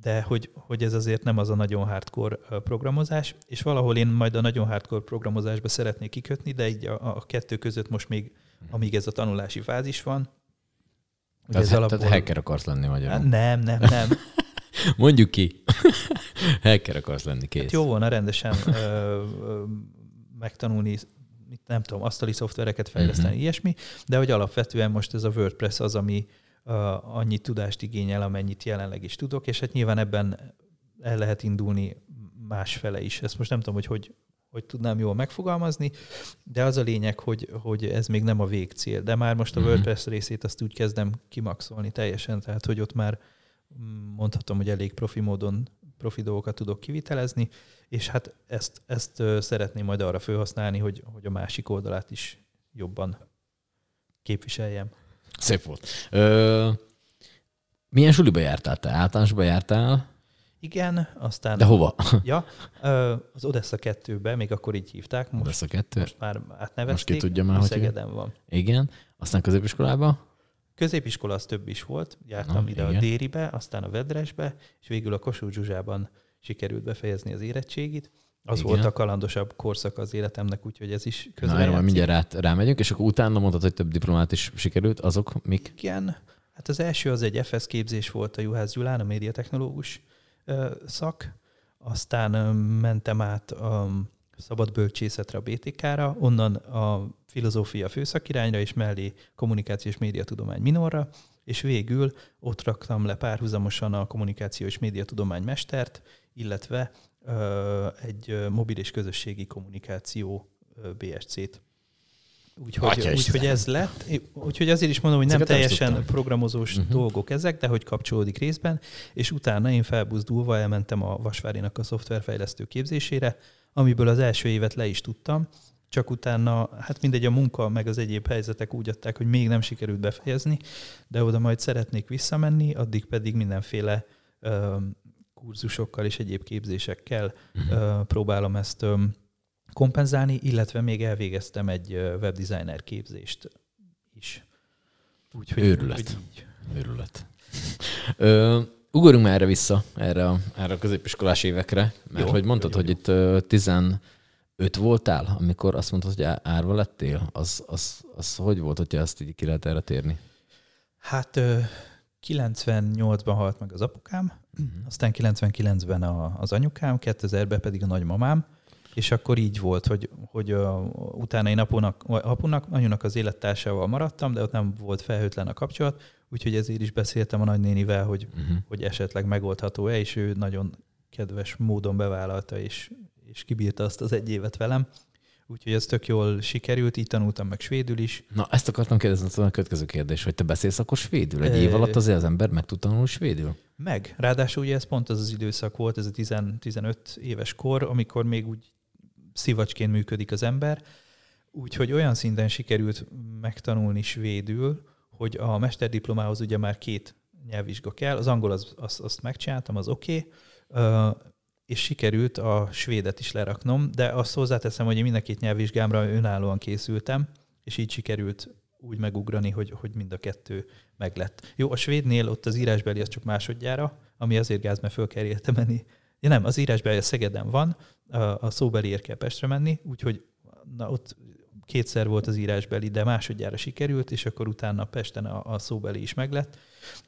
de hogy, hogy ez azért nem az a nagyon hardcore programozás, és valahol én majd a nagyon hardcore programozásba szeretnék kikötni, de így a, a kettő között most még amíg ez a tanulási fázis van.
Tehát, ez alapból... tehát hacker akarsz lenni magyarul.
Nem, nem, nem. (laughs)
Mondjuk ki. (laughs) hacker akarsz lenni, kész. Hát
jó volna rendesen ö, ö, megtanulni, nem tudom, asztali szoftvereket fejleszteni, uh-huh. ilyesmi, de hogy alapvetően most ez a WordPress az, ami uh, annyi tudást igényel, amennyit jelenleg is tudok, és hát nyilván ebben el lehet indulni másfele is. Ezt most nem tudom, hogy hogy hogy tudnám jól megfogalmazni, de az a lényeg, hogy, hogy ez még nem a végcél. De már most a mhm. WordPress részét azt úgy kezdem kimaxolni teljesen, tehát hogy ott már mondhatom, hogy elég profi módon profi dolgokat tudok kivitelezni, és hát ezt, ezt szeretném majd arra felhasználni, hogy, hogy a másik oldalát is jobban képviseljem.
Szép volt. Ö, milyen suliba jártál te? Általánosba jártál?
Igen, aztán...
De hova? (laughs)
Ja, az Odessa 2-be, még akkor így hívták.
Most, Odessa 2?
Most már átnevezték. Most
ki tudja már, hogy
Szegeden van.
Igen, aztán középiskolába?
Középiskola az több is volt. Jártam Na, ide igen. a Déribe, aztán a Vedresbe, és végül a Kossuth Zsuzsában sikerült befejezni az érettségit. Az Igen. volt a kalandosabb korszak az életemnek, úgyhogy ez is
közben Na, erre mindjárt rá, rámegyünk, és akkor utána mondtad, hogy több diplomát is sikerült, azok mik?
Igen, hát az első az egy FS képzés volt a Juhász Gyulán, a médiatechnológus szak, aztán mentem át a szabad bölcsészetre a BTK-ra, onnan a filozófia főszakirányra, és mellé kommunikációs médiatudomány minorra, és végül ott raktam le párhuzamosan a kommunikációs médiatudomány mestert, illetve egy mobil és közösségi kommunikáció BSC-t. Úgyhogy, úgyhogy ez lett. Úgyhogy azért is mondom, hogy nem Ezeket teljesen nem programozós uh-huh. dolgok ezek, de hogy kapcsolódik részben, és utána én felbuzdulva elmentem a Vasvárinak a szoftverfejlesztő képzésére, amiből az első évet le is tudtam, csak utána, hát mindegy, a munka meg az egyéb helyzetek úgy adták, hogy még nem sikerült befejezni, de oda majd szeretnék visszamenni, addig pedig mindenféle ö, kurzusokkal és egyéb képzésekkel uh-huh. próbálom ezt kompenzálni, illetve még elvégeztem egy webdesigner képzést is.
Úgyhogy, Őrület. Úgy így. Őrület. Ö, ugorjunk már erre vissza, erre a, erre a középiskolás évekre, mert jó, hogy mondtad, jó, hogy jó. itt 15 voltál, amikor azt mondtad, hogy árva lettél, az, az, az hogy volt, hogyha ezt így ki lehet erre térni?
Hát 98-ban halt meg az apukám, uh-huh. aztán 99-ben a, az anyukám, 2000-ben pedig a nagymamám, és akkor így volt, hogy, hogy uh, utána én apunak, apunak, anyunak az élettársával maradtam, de ott nem volt felhőtlen a kapcsolat, úgyhogy ezért is beszéltem a nagynénivel, hogy, uh-huh. hogy esetleg megoldható-e, és ő nagyon kedves módon bevállalta, és, és kibírta azt az egy évet velem. Úgyhogy ez tök jól sikerült, így tanultam meg svédül is.
Na, ezt akartam kérdezni, a következő kérdés, hogy te beszélsz akkor svédül? Egy év alatt azért az ember meg tud tanulni svédül?
Meg. Ráadásul ugye ez pont az az időszak volt, ez a 10, 15 éves kor, amikor még úgy szivacsként működik az ember. Úgyhogy olyan szinten sikerült megtanulni svédül, hogy a mesterdiplomához ugye már két nyelvvizsga kell. Az angol az, az, azt megcsináltam, az oké. Okay és sikerült a svédet is leraknom, de azt hozzáteszem, hogy én mind a két nyelvvizsgámra önállóan készültem, és így sikerült úgy megugrani, hogy, hogy mind a kettő meglett. Jó, a svédnél ott az írásbeli az csak másodjára, ami azért gáz, mert föl kell érte menni. Ja nem, az írásbeli a Szegeden van, a, a szóbeli ér kell Pestre menni, úgyhogy na, ott kétszer volt az írásbeli, de másodjára sikerült, és akkor utána Pesten a, a szóbeli is meglett.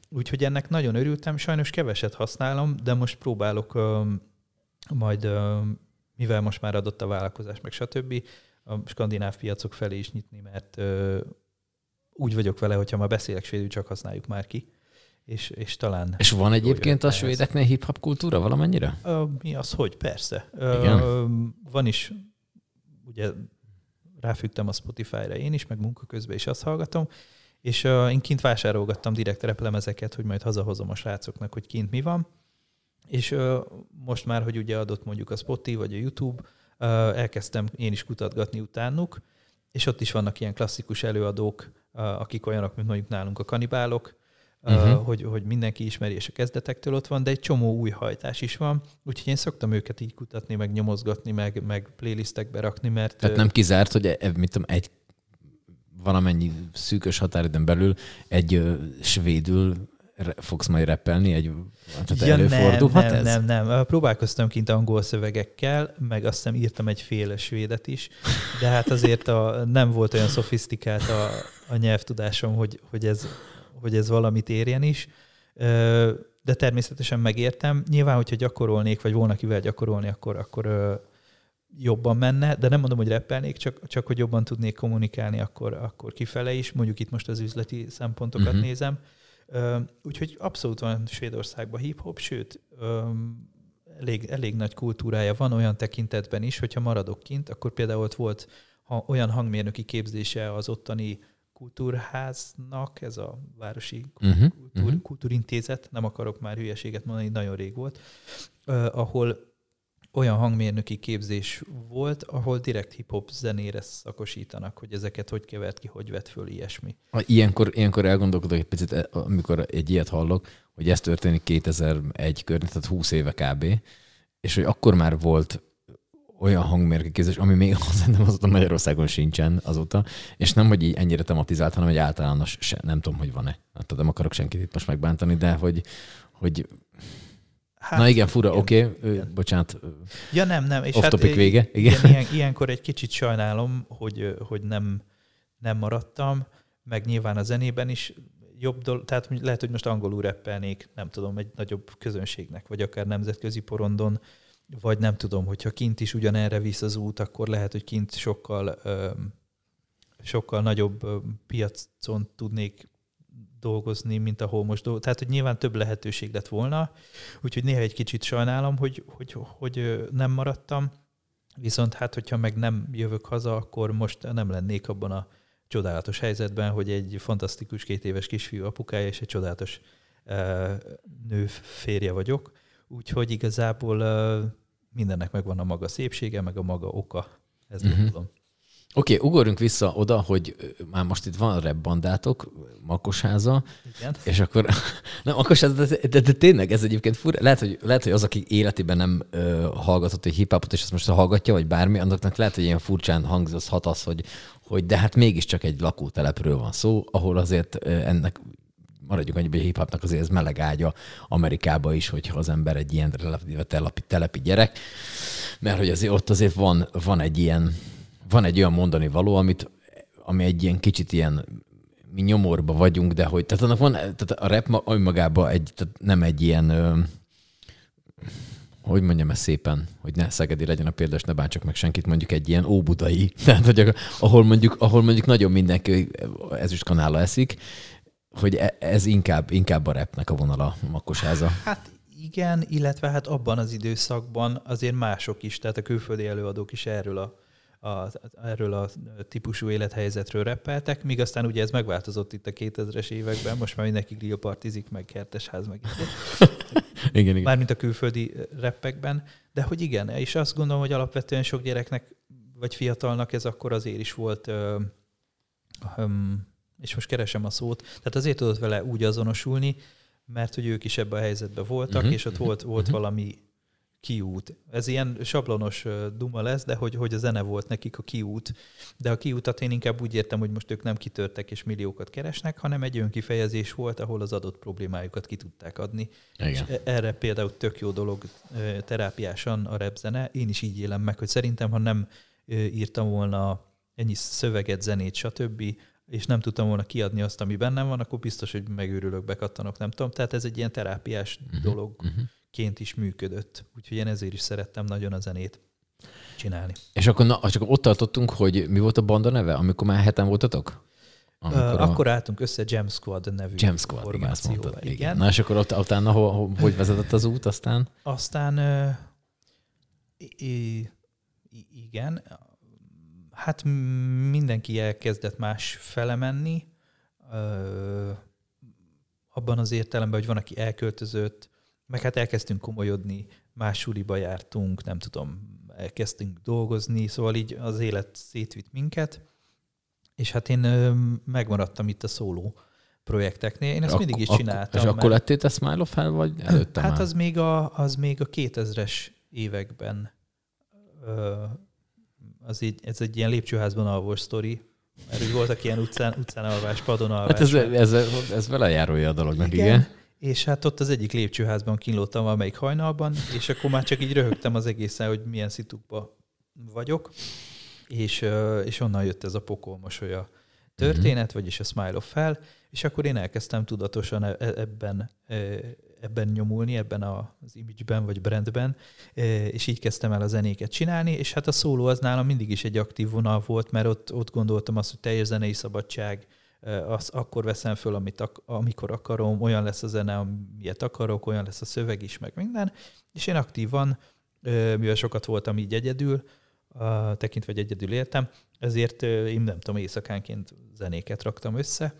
Úgyhogy ennek nagyon örültem, sajnos keveset használom, de most próbálok majd mivel most már adott a vállalkozás, meg stb., a skandináv piacok felé is nyitni, mert úgy vagyok vele, hogyha már beszélek svédül, csak használjuk már ki. És, és talán...
És van egyébként a svédeknél hip-hop kultúra valamennyire?
mi az, hogy? Persze. Igen? van is, ugye ráfügtem a Spotify-ra én is, meg munka közben is azt hallgatom, és én kint vásárolgattam direkt replemezeket, hogy majd hazahozom a srácoknak, hogy kint mi van, és most már, hogy ugye adott mondjuk a Spotify vagy a YouTube, elkezdtem én is kutatgatni utánuk, és ott is vannak ilyen klasszikus előadók, akik olyanok, mint mondjuk nálunk a kanibálok, uh-huh. hogy, hogy mindenki ismeri, és a kezdetektől ott van, de egy csomó új hajtás is van, úgyhogy én szoktam őket így kutatni, meg nyomozgatni, meg, meg playlistekbe rakni, mert...
Tehát nem kizárt, hogy e, mit tudom, egy valamennyi szűkös határidőn belül egy ö, svédül fogsz majd repelni, egy, tehát ja, előfordulhat
nem,
ez?
Nem, nem, nem. Próbálkoztam kint angol szövegekkel, meg azt hiszem írtam egy fél svédet is, de hát azért a, nem volt olyan szofisztikált a, a nyelvtudásom, hogy, hogy, ez, hogy ez valamit érjen is. De természetesen megértem. Nyilván, hogyha gyakorolnék, vagy volna kivel gyakorolni, akkor, akkor jobban menne, de nem mondom, hogy repelnék, csak, csak hogy jobban tudnék kommunikálni, akkor, akkor kifele is. Mondjuk itt most az üzleti szempontokat uh-huh. nézem Úgyhogy abszolút van Svédországban hip-hop, sőt, elég, elég nagy kultúrája van olyan tekintetben is, hogyha maradok kint, akkor például ott volt ha olyan hangmérnöki képzése az ottani kultúrháznak, ez a Városi uh-huh, kultúr, uh-huh. Kultúrintézet, nem akarok már hülyeséget mondani, nagyon rég volt, ahol olyan hangmérnöki képzés volt, ahol direkt hip-hop zenére szakosítanak, hogy ezeket hogy kevert ki, hogy vett föl ilyesmi.
Ilyenkor, ilyenkor elgondolkodok egy picit, eh, amikor egy ilyet hallok, hogy ez történik 2001 környék, tehát 20 éve kb. És hogy akkor már volt olyan hangmérnöki képzés, ami még (laughs) szerintem azóta Magyarországon sincsen azóta, és nem, hogy így ennyire tematizált, hanem egy általános, se, nem tudom, hogy van-e. Hát nem akarok senkit itt most megbántani, de hogy, hogy Hát, Na igen, fura, oké, okay. bocsánat.
Ja nem, nem. És
Off hát topic vége.
Igen. Igen, ilyen, ilyenkor egy kicsit sajnálom, hogy, hogy nem, nem maradtam, meg nyilván a zenében is jobb dolog, tehát lehet, hogy most angolul reppelnék, nem tudom, egy nagyobb közönségnek, vagy akár nemzetközi porondon, vagy nem tudom, hogyha kint is ugyanerre visz az út, akkor lehet, hogy kint sokkal, sokkal nagyobb piacon tudnék dolgozni, mint ahol most dolgozni. Tehát, hogy nyilván több lehetőség lett volna, úgyhogy néha egy kicsit sajnálom, hogy, hogy, hogy nem maradtam, viszont hát, hogyha meg nem jövök haza, akkor most nem lennék abban a csodálatos helyzetben, hogy egy fantasztikus két éves kisfiú apukája és egy csodálatos nő férje vagyok. Úgyhogy igazából mindennek megvan a maga szépsége, meg a maga oka. Ez uh-huh. tudom.
Oké, okay, ugorjunk vissza oda, hogy már most itt van rap bandátok, Makosháza,
Igen.
és akkor, (laughs) nem, Makosháza, de, de, de, tényleg ez egyébként fura. Lehet, hogy, lehet, hogy az, aki életében nem ö, hallgatott egy hip-hopot, és ezt most hallgatja, vagy bármi, annak lehet, hogy ilyen furcsán hangzhat az, hogy, hogy de hát mégiscsak egy lakótelepről van szó, ahol azért ennek maradjunk annyiban, hogy hip-hopnak azért ez meleg ágya Amerikába is, hogyha az ember egy ilyen relatíve telepi, telepi gyerek, mert hogy azért ott azért van, van egy ilyen, van egy olyan mondani való, amit, ami egy ilyen kicsit ilyen mi nyomorba vagyunk, de hogy, tehát annak van, tehát a rap önmagában egy, tehát nem egy ilyen, ö, hogy mondjam ezt szépen, hogy ne Szegedi legyen a példa, és ne bántsak meg senkit, mondjuk egy ilyen óbudai, (laughs) tehát hogy ahol mondjuk, ahol mondjuk nagyon mindenki ezüst kanála eszik, hogy e, ez inkább, inkább a repnek a vonala, a makosháza.
Hát igen, illetve hát abban az időszakban azért mások is, tehát a külföldi előadók is erről a, a, erről a típusú élethelyzetről reppeltek, míg aztán ugye ez megváltozott itt a 2000-es években, most már mindenki grillpartizik, meg kertesház, meg (laughs)
igen, igen.
Mármint a külföldi reppekben, de hogy igen, és azt gondolom, hogy alapvetően sok gyereknek, vagy fiatalnak ez akkor azért is volt ö, ö, és most keresem a szót, tehát azért tudott vele úgy azonosulni, mert hogy ők is ebben a helyzetben voltak, uh-huh. és ott volt, volt uh-huh. valami kiút. Ez ilyen sablonos duma lesz, de hogy, hogy a zene volt nekik a kiút. De a kiútat én inkább úgy értem, hogy most ők nem kitörtek és milliókat keresnek, hanem egy önkifejezés volt, ahol az adott problémájukat ki tudták adni. Igen. És e- erre például tök jó dolog terápiásan a repzene. Én is így élem meg, hogy szerintem, ha nem írtam volna ennyi szöveget, zenét, stb., és nem tudtam volna kiadni azt, ami bennem van, akkor biztos, hogy megőrülök, bekattanok, nem tudom. Tehát ez egy ilyen terápiás uh-huh, dologként is működött. Úgyhogy én ezért is szerettem nagyon a zenét csinálni.
És akkor, na, csak ott tartottunk, hogy mi volt a banda neve, amikor már heten voltatok?
Amikor uh, a... Akkor álltunk össze Jam Squad nevű
Jam Squad, igen, azt mondtad, igen. igen. Na és akkor ott, utána ho, ho, hogy vezetett az út aztán?
Aztán uh, i, i, igen, Hát mindenki elkezdett más fele menni, abban az értelemben, hogy van, aki elköltözött, meg hát elkezdtünk komolyodni, más suliba jártunk, nem tudom, elkezdtünk dolgozni, szóval így az élet szétvitt minket, és hát én megmaradtam itt a szóló projekteknél. Én ezt Ak- mindig is csináltam.
És mert... akkor lettél te Smile of Hell, vagy előtte
Hát
már?
az még, a, az még a 2000-es években az így, ez egy ilyen lépcsőházban alvós sztori, mert úgy voltak ilyen utcán, utcán alvás, padon alvás.
Hát ez, ez, ez, ez vele járója a dolognak, igen. igen.
És hát ott az egyik lépcsőházban kínlottam valamelyik hajnalban, és akkor már csak így röhögtem az egészen, hogy milyen szitukba vagyok, és, és onnan jött ez a pokol mosolya történet, mm-hmm. vagyis a Smile of Hell, és akkor én elkezdtem tudatosan e, e, ebben ebben nyomulni, ebben az image-ben vagy brandben, és így kezdtem el a zenéket csinálni, és hát a szóló az nálam mindig is egy aktív vonal volt, mert ott, ott gondoltam azt, hogy teljes zenei szabadság, azt akkor veszem föl, amit ak- amikor akarom, olyan lesz a zene, amilyet akarok, olyan lesz a szöveg is, meg minden, és én aktívan, mivel sokat voltam így egyedül, tekintve, hogy egyedül éltem, ezért én nem tudom, éjszakánként zenéket raktam össze,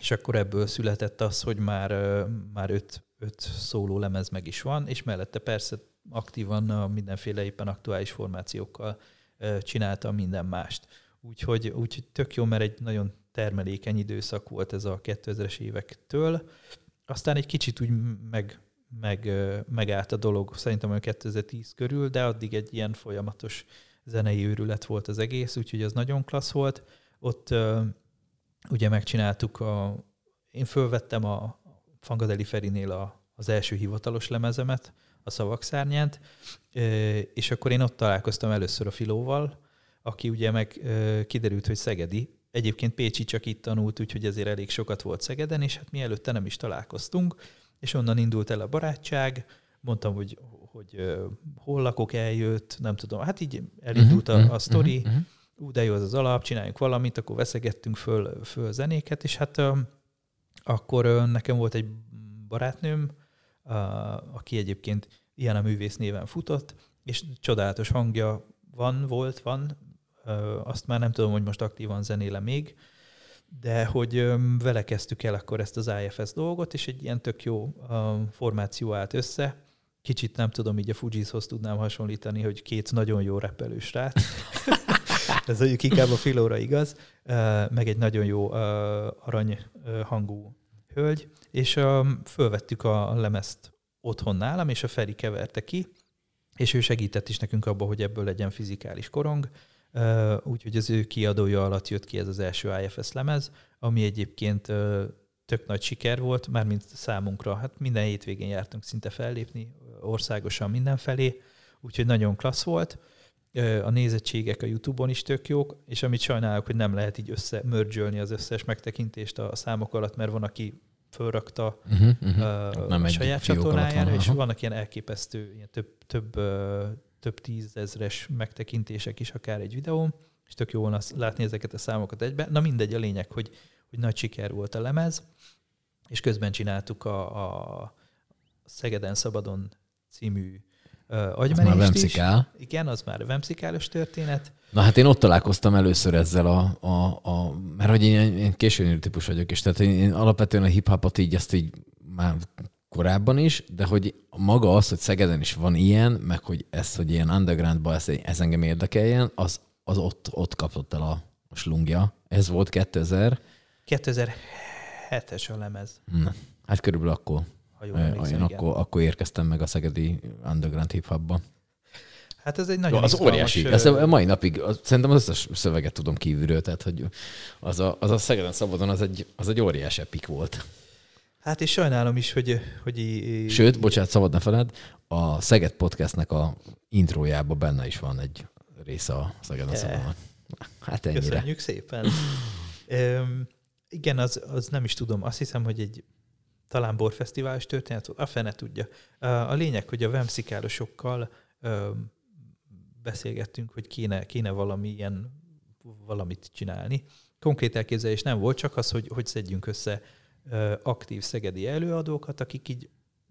és akkor ebből született az, hogy már, már öt, öt szóló lemez meg is van, és mellette persze aktívan mindenféle éppen aktuális formációkkal csináltam minden mást. Úgyhogy, úgyhogy tök jó, mert egy nagyon termelékeny időszak volt ez a 2000-es évektől. Aztán egy kicsit úgy meg, meg, megállt a dolog, szerintem olyan 2010 körül, de addig egy ilyen folyamatos zenei őrület volt az egész, úgyhogy az nagyon klassz volt. Ott ugye megcsináltuk a... Én fölvettem a Fangadeli Ferinél a, az első hivatalos lemezemet, a szavak szárnyát, és akkor én ott találkoztam először a Filóval, aki ugye meg kiderült, hogy Szegedi. Egyébként Pécsi csak itt tanult, úgyhogy ezért elég sokat volt Szegeden, és hát mi előtte nem is találkoztunk, és onnan indult el a barátság, mondtam, hogy, hogy hol lakok, eljött, nem tudom, hát így elindult a, a sztori, uh-huh, uh-huh ú, de jó az az alap, csináljunk valamit, akkor veszegettünk föl, föl zenéket, és hát akkor nekem volt egy barátnőm, aki egyébként ilyen a művész néven futott, és csodálatos hangja van, volt, van, azt már nem tudom, hogy most aktívan zenéle még, de hogy vele kezdtük el akkor ezt az IFS dolgot, és egy ilyen tök jó formáció állt össze. Kicsit nem tudom, így a Fujishoz tudnám hasonlítani, hogy két nagyon jó repelős rát. (laughs) Ez mondjuk inkább a filóra igaz, meg egy nagyon jó arany hangú hölgy, és fölvettük a lemezt otthon nálam, és a Feri keverte ki, és ő segített is nekünk abban, hogy ebből legyen fizikális korong, úgyhogy az ő kiadója alatt jött ki ez az első IFS lemez, ami egyébként tök nagy siker volt, mármint számunkra. Hát minden hétvégén jártunk szinte fellépni, országosan mindenfelé, úgyhogy nagyon klassz volt. A nézettségek a YouTube-on is tök jók, és amit sajnálok, hogy nem lehet így összemörgyölni az összes megtekintést a számok alatt, mert van, aki fölrakta uh-huh, uh-huh. Nem a saját csatornájára, van, és vannak ilyen elképesztő, ilyen több, több, több tízezres megtekintések is akár egy videón, és tök jó volna látni ezeket a számokat egybe. Na mindegy, a lényeg, hogy, hogy nagy siker volt a lemez, és közben csináltuk a, a Szegeden Szabadon című agymenést is. Igen, az már vemszikálos történet.
Na hát én ott találkoztam először ezzel a, a, a mert hogy én, én későn típus vagyok, és tehát én, én alapvetően a hip-hopot így ezt így már korábban is, de hogy maga az, hogy Szegeden is van ilyen, meg hogy ez, hogy ilyen undergroundban ez, ez engem érdekeljen, az, az ott, ott kapott el a, a slungja. Ez volt 2000.
2007-es a lemez.
Na, hát körülbelül akkor. Ha jól emlékszem, én akkor, akkor érkeztem meg a Szegedi Underground Hip Hopba.
Hát ez egy nagyon
Az óriási. Ez a mai napig, az, szerintem az összes szöveget tudom kívülről, tehát hogy az a, az a Szegeden Szabadon az egy, az egy óriás epik volt.
Hát és sajnálom is, hogy... hogy
Sőt, bocsánat, szabad ne feled, a Szeged Podcastnek a intrójában benne is van egy része a Szegeden Szabadon.
Hát ennyire. Köszönjük szépen. Üm, igen, az, az nem is tudom. Azt hiszem, hogy egy talán borfesztivális történet volt, a fene tudja. A lényeg, hogy a vemszikálosokkal beszélgettünk, hogy kéne, kéne valami ilyen, valamit csinálni. Konkrét elképzelés nem volt, csak az, hogy, hogy szedjünk össze aktív szegedi előadókat, akik így,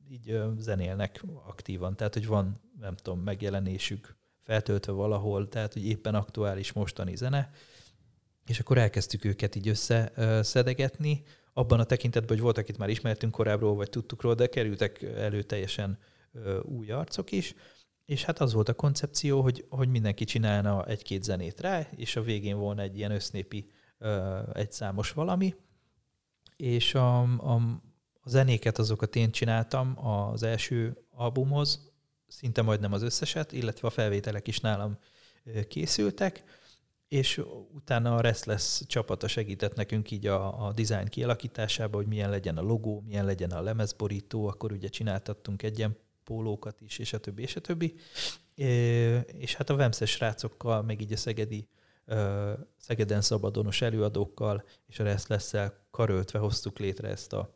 így zenélnek aktívan. Tehát, hogy van, nem tudom, megjelenésük feltöltve valahol, tehát, hogy éppen aktuális mostani zene, és akkor elkezdtük őket így összeszedegetni, abban a tekintetben, hogy voltak itt már ismertünk korábbról, vagy tudtuk róla, de kerültek elő teljesen új arcok is, és hát az volt a koncepció, hogy, hogy mindenki csinálna egy-két zenét rá, és a végén volna egy ilyen össznépi egyszámos valami, és a, a, a zenéket azokat én csináltam az első albumhoz, szinte majdnem az összeset, illetve a felvételek is nálam készültek, és utána a Restless csapata segített nekünk így a, a design kialakításába, hogy milyen legyen a logó, milyen legyen a lemezborító, akkor ugye csináltattunk egyen pólókat is, és a többi, és a többi. És hát a Vemszes srácokkal, meg így a szegedi Szegeden szabadonos előadókkal és a restless karöltve hoztuk létre ezt a,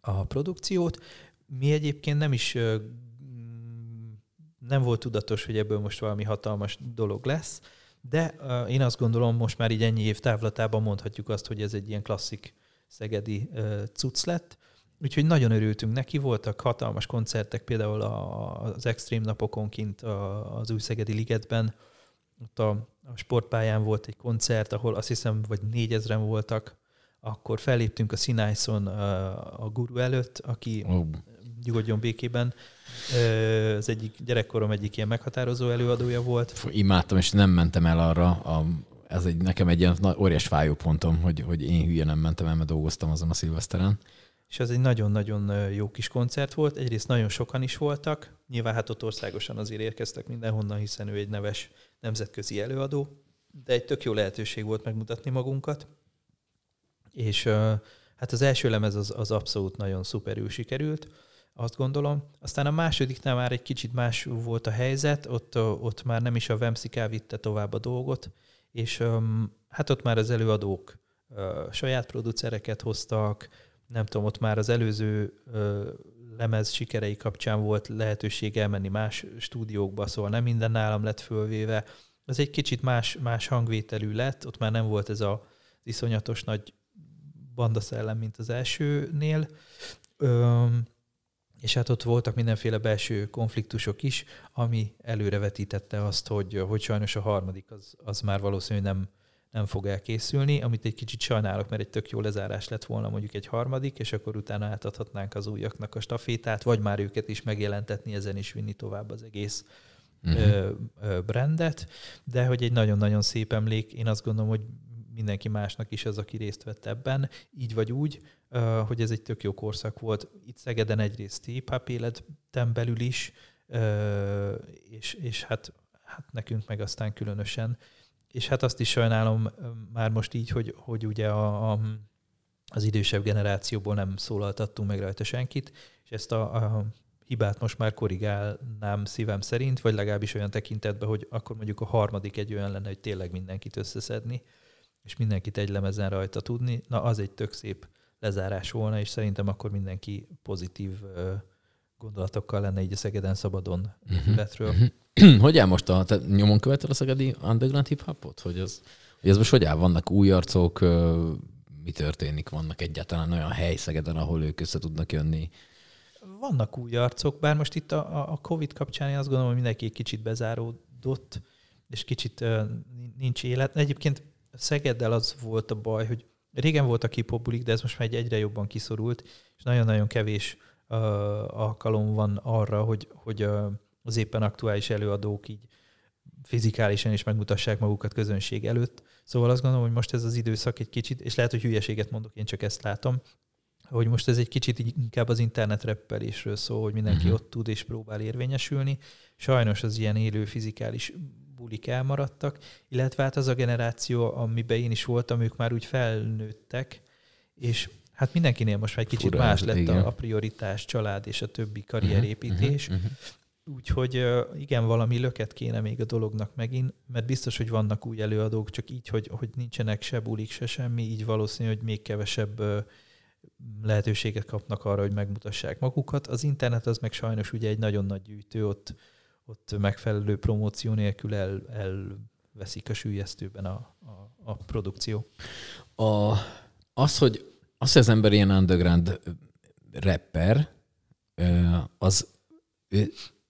a produkciót. Mi egyébként nem is nem volt tudatos, hogy ebből most valami hatalmas dolog lesz, de én azt gondolom, most már így ennyi év távlatában mondhatjuk azt, hogy ez egy ilyen klasszik szegedi cucc lett. Úgyhogy nagyon örültünk neki, voltak hatalmas koncertek, például az Extreme napokon kint az új Szegedi Ligetben, ott a, a sportpályán volt egy koncert, ahol azt hiszem, vagy négyezren voltak, akkor felléptünk a Sinájszon a, a guru előtt, aki oh. Nyugodjon békében. Az egyik gyerekkorom egyik ilyen meghatározó előadója volt.
Imádtam, és nem mentem el arra. A, ez egy, nekem egy ilyen óriás fájópontom, hogy, hogy én hülye nem mentem el, mert dolgoztam azon a szilveszteren
és ez egy nagyon-nagyon jó kis koncert volt. Egyrészt nagyon sokan is voltak, nyilván hát ott országosan azért érkeztek mindenhonnan, hiszen ő egy neves nemzetközi előadó, de egy tök jó lehetőség volt megmutatni magunkat. És hát az első lemez az, az abszolút nagyon szuperül sikerült, azt gondolom. Aztán a másodiknál már egy kicsit más volt a helyzet, ott, ott már nem is a Vemsziká vitte tovább a dolgot, és hát ott már az előadók saját producereket hoztak, nem tudom, ott már az előző lemez sikerei kapcsán volt lehetőség elmenni más stúdiókba, szóval nem minden nálam lett fölvéve. Az egy kicsit más, más hangvételű lett, ott már nem volt ez a iszonyatos nagy bandaszellem, mint az elsőnél. Ö, és hát ott voltak mindenféle belső konfliktusok is, ami előrevetítette azt, hogy, hogy sajnos a harmadik az, az már valószínűleg nem, nem fog elkészülni, amit egy kicsit sajnálok, mert egy tök jó lezárás lett volna mondjuk egy harmadik, és akkor utána átadhatnánk az újaknak a stafétát, vagy már őket is megjelentetni, ezen is vinni tovább az egész uh-huh. brandet, de hogy egy nagyon-nagyon szép emlék, én azt gondolom, hogy mindenki másnak is az, aki részt vett ebben, így vagy úgy, hogy ez egy tök jó korszak volt. Itt Szegeden egyrészt hip-hop életem belül is, és, és hát, hát nekünk meg aztán különösen. És hát azt is sajnálom már most így, hogy, hogy ugye a, a, az idősebb generációból nem szólaltattunk meg rajta senkit, és ezt a, a hibát most már korrigálnám szívem szerint, vagy legalábbis olyan tekintetben, hogy akkor mondjuk a harmadik egy olyan lenne, hogy tényleg mindenkit összeszedni, és mindenkit egy lemezen rajta tudni, na az egy tök szép lezárás volna, és szerintem akkor mindenki pozitív gondolatokkal lenne így a Szegeden Szabadon ületről. Uh-huh.
Uh-huh. hogy áll most a, te nyomon követel a szegedi underground hip-hopot? Hogy ez, hogy ez most hogy áll? Vannak új arcok, mi történik? Vannak egyáltalán olyan hely Szegeden, ahol ők össze tudnak jönni?
Vannak új arcok, bár most itt a, a Covid kapcsán én azt gondolom, hogy mindenki egy kicsit bezáródott, és kicsit nincs élet. Egyébként Szegeddel az volt a baj, hogy régen voltak hip de ez most már egyre jobban kiszorult, és nagyon-nagyon kevés uh, alkalom van arra, hogy, hogy uh, az éppen aktuális előadók így fizikálisan is megmutassák magukat közönség előtt. Szóval azt gondolom, hogy most ez az időszak egy kicsit, és lehet, hogy hülyeséget mondok, én csak ezt látom, hogy most ez egy kicsit inkább az internet reppelésről szól, hogy mindenki uh-huh. ott tud és próbál érvényesülni. Sajnos az ilyen élő fizikális bulik elmaradtak, illetve hát az a generáció, amiben én is voltam, ők már úgy felnőttek, és hát mindenkinél most már egy kicsit Fura, más lett igen. a prioritás, család és a többi karrierépítés. Uh-huh, uh-huh. Úgyhogy igen, valami löket kéne még a dolognak megint, mert biztos, hogy vannak új előadók, csak így, hogy, hogy nincsenek se bulik, se semmi, így valószínű, hogy még kevesebb lehetőséget kapnak arra, hogy megmutassák magukat. Az internet az meg sajnos ugye egy nagyon nagy gyűjtő, ott ott megfelelő promóció nélkül el, elveszik a sűjesztőben a, a, a produkció.
A, az, hogy, az, hogy az ember ilyen underground rapper, az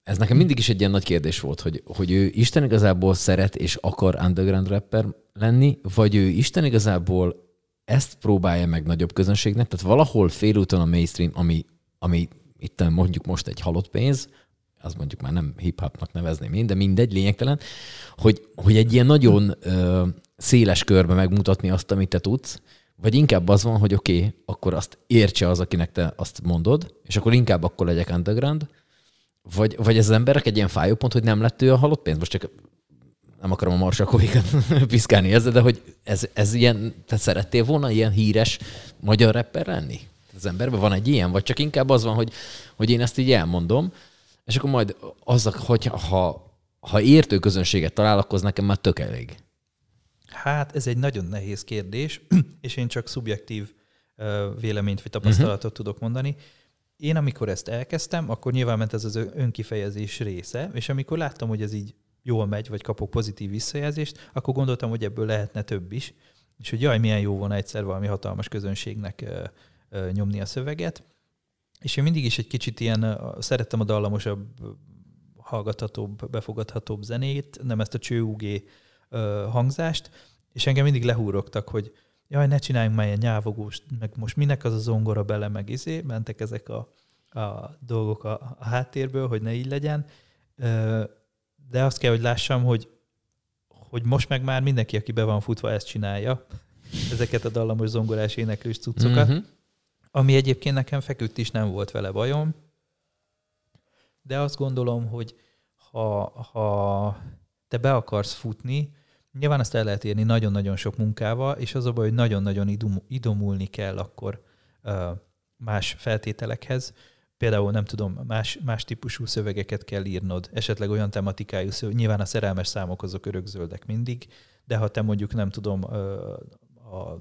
ez nekem mindig is egy ilyen nagy kérdés volt, hogy, hogy ő Isten igazából szeret és akar underground rapper lenni, vagy ő Isten igazából ezt próbálja meg nagyobb közönségnek, tehát valahol félúton a mainstream, ami, ami itt mondjuk most egy halott pénz, az mondjuk már nem hip-hopnak nevezném én, de mindegy, lényegtelen, hogy, hogy egy ilyen nagyon ö, széles körbe megmutatni azt, amit te tudsz, vagy inkább az van, hogy oké, okay, akkor azt értse az, akinek te azt mondod, és akkor inkább akkor legyek underground, vagy, vagy ez az emberek egy ilyen fájópont, hogy nem lett ő a halott pénz. Most csak nem akarom a marsakovikat (laughs) piszkálni ezzel, de hogy ez, ez ilyen, te szerettél volna ilyen híres magyar rapper lenni? Az emberben van egy ilyen, vagy csak inkább az van, hogy, hogy én ezt így elmondom, és akkor majd az, hogy ha, ha értő közönséget talál, akkor nekem már tök elég.
Hát ez egy nagyon nehéz kérdés, (clears throat) és én csak szubjektív véleményt vagy tapasztalatot uh-huh. tudok mondani. Én amikor ezt elkezdtem, akkor nyilván ment ez az önkifejezés része, és amikor láttam, hogy ez így jól megy, vagy kapok pozitív visszajelzést, akkor gondoltam, hogy ebből lehetne több is, és hogy jaj, milyen jó volna egyszer valami hatalmas közönségnek nyomni a szöveget. És én mindig is egy kicsit ilyen, szerettem a dallamosabb, hallgathatóbb, befogadhatóbb zenét, nem ezt a csőugé hangzást, és engem mindig lehúrogtak, hogy jaj, ne csináljunk már ilyen nyávogós, meg most minek az a zongora bele, meg izé, mentek ezek a, a dolgok a, a háttérből, hogy ne így legyen. De azt kell, hogy lássam, hogy, hogy most meg már mindenki, aki be van futva, ezt csinálja, ezeket a dallamos zongorás éneklős cuccokat. Mm-hmm ami egyébként nekem feküdt is, nem volt vele bajom, de azt gondolom, hogy ha, ha te be akarsz futni, nyilván azt el lehet érni nagyon-nagyon sok munkával, és az a baj, hogy nagyon-nagyon idomulni kell akkor uh, más feltételekhez. Például nem tudom, más, más típusú szövegeket kell írnod, esetleg olyan tematikájú szöveg, nyilván a szerelmes számok azok örökzöldek mindig, de ha te mondjuk nem tudom, a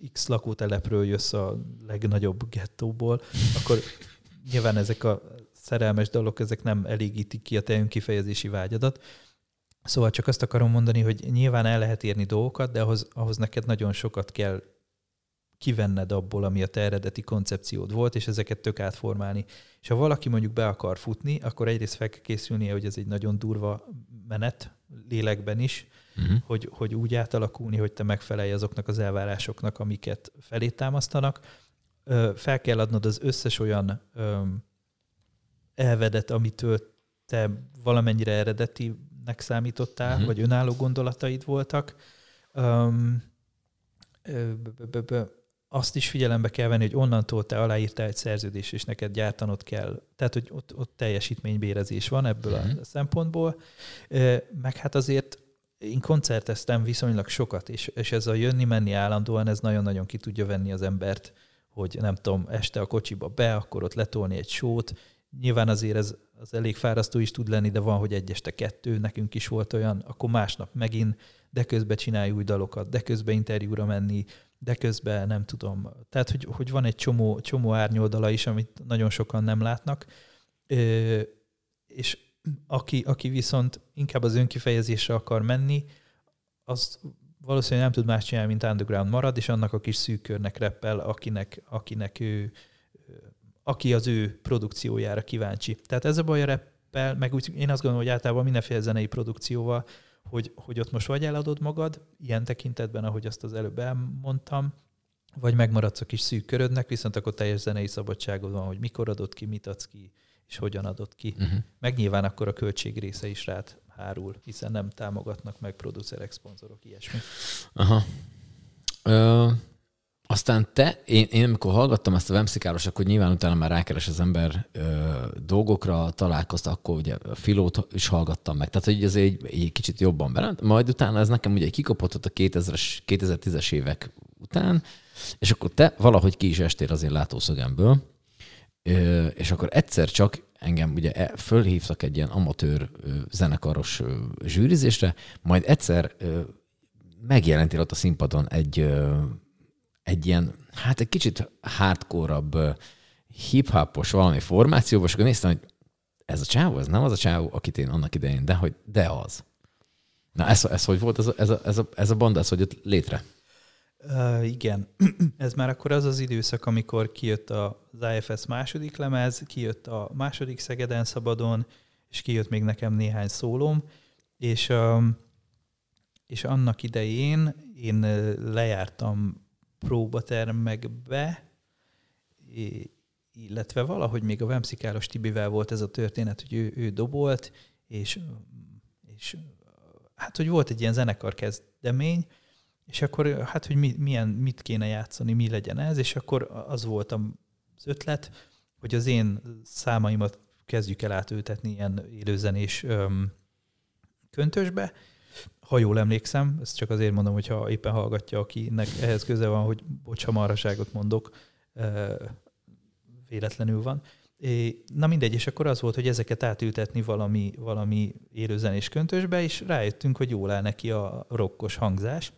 az X lakótelepről jössz a legnagyobb gettóból, akkor nyilván ezek a szerelmes dolgok, ezek nem elégítik ki a te önkifejezési vágyadat. Szóval csak azt akarom mondani, hogy nyilván el lehet érni dolgokat, de ahhoz, ahhoz neked nagyon sokat kell kivenned abból, ami a te eredeti koncepciód volt, és ezeket tök átformálni. És ha valaki mondjuk be akar futni, akkor egyrészt fel kell készülnie, hogy ez egy nagyon durva menet, lélekben is, uh-huh. hogy, hogy úgy átalakulni, hogy te megfelelj azoknak az elvárásoknak, amiket felé támasztanak. Fel kell adnod az összes olyan elvedet, amitől te valamennyire eredetinek számítottál, uh-huh. vagy önálló gondolataid voltak. Um, azt is figyelembe kell venni, hogy onnantól te aláírtál egy szerződést, és neked gyártanod kell. Tehát, hogy ott, ott teljesítménybérezés van ebből uh-huh. a mhm. szempontból. Meg hát azért én koncerteztem viszonylag sokat, és, és ez a jönni-menni állandóan, ez nagyon-nagyon ki tudja venni az embert, hogy nem tudom, este a kocsiba be, akkor ott letolni egy sót. Nyilván azért ez az elég fárasztó is tud lenni, de van, hogy egy este kettő, nekünk is volt olyan, akkor másnap megint, de közben csinálj új dalokat, de közben interjúra menni, de közben nem tudom. Tehát, hogy, hogy van egy csomó, csomó árnyoldala is, amit nagyon sokan nem látnak, Ö, és aki, aki viszont inkább az önkifejezésre akar menni, az valószínűleg nem tud más csinálni, mint underground marad, és annak a kis szűk körnek reppel, akinek, akinek ő, aki az ő produkciójára kíváncsi. Tehát ez a baj a reppel, meg úgy, én azt gondolom, hogy általában mindenféle zenei produkcióval, hogy, hogy ott most vagy eladod magad, ilyen tekintetben, ahogy azt az előbb elmondtam, vagy megmaradsz a kis szűk körödnek, viszont akkor teljes zenei szabadságod van, hogy mikor adod ki, mit adsz ki, és hogyan adod ki. Uh-huh. Meg nyilván akkor a költség része is rád hárul, hiszen nem támogatnak meg producerek, szponzorok, ilyesmi.
Aha. Ö, aztán te, én, én amikor hallgattam ezt a Vemszikáros, akkor nyilván utána már rákeres az ember ö, dolgokra, találkozta, akkor ugye a filót is hallgattam meg. Tehát, hogy ez egy, egy kicsit jobban belent. Majd utána ez nekem ugye kikopott a 2000-es, 2010-es évek után, és akkor te valahogy ki is estél az én látószögemből, és akkor egyszer csak engem ugye e, fölhívtak egy ilyen amatőr zenekaros zsűrizésre, majd egyszer megjelentél ott a színpadon egy egy ilyen, hát egy kicsit hardcore hip-hopos valami formációban, és akkor néztem, hogy ez a csávó, ez nem az a csávó, akit én annak idején, de, hogy, de az. Na ez, ez hogy volt, ez a, ez a, ez a, ez a banda, ez hogy jött létre?
Igen, (clears throat) ez már akkor az az időszak, amikor kijött az IFS második lemez, kijött a második Szegeden Szabadon, és kijött még nekem néhány szólom, és, um, és annak idején én lejártam próbatermekbe, illetve valahogy még a Vemszikáros Tibivel volt ez a történet, hogy ő, ő dobolt, és, és hát, hogy volt egy ilyen zenekar kezdemény, és akkor hát, hogy mi, milyen, mit kéne játszani, mi legyen ez, és akkor az volt az ötlet, hogy az én számaimat kezdjük el átültetni ilyen élőzenés öm, köntösbe, ha jól emlékszem, ezt csak azért mondom, hogyha éppen hallgatja, akinek ehhez köze van, hogy bocs, ha marhaságot mondok, véletlenül van. Na mindegy, és akkor az volt, hogy ezeket átültetni valami, valami élőzenés köntösbe, és rájöttünk, hogy jól áll neki a rokkos hangzás.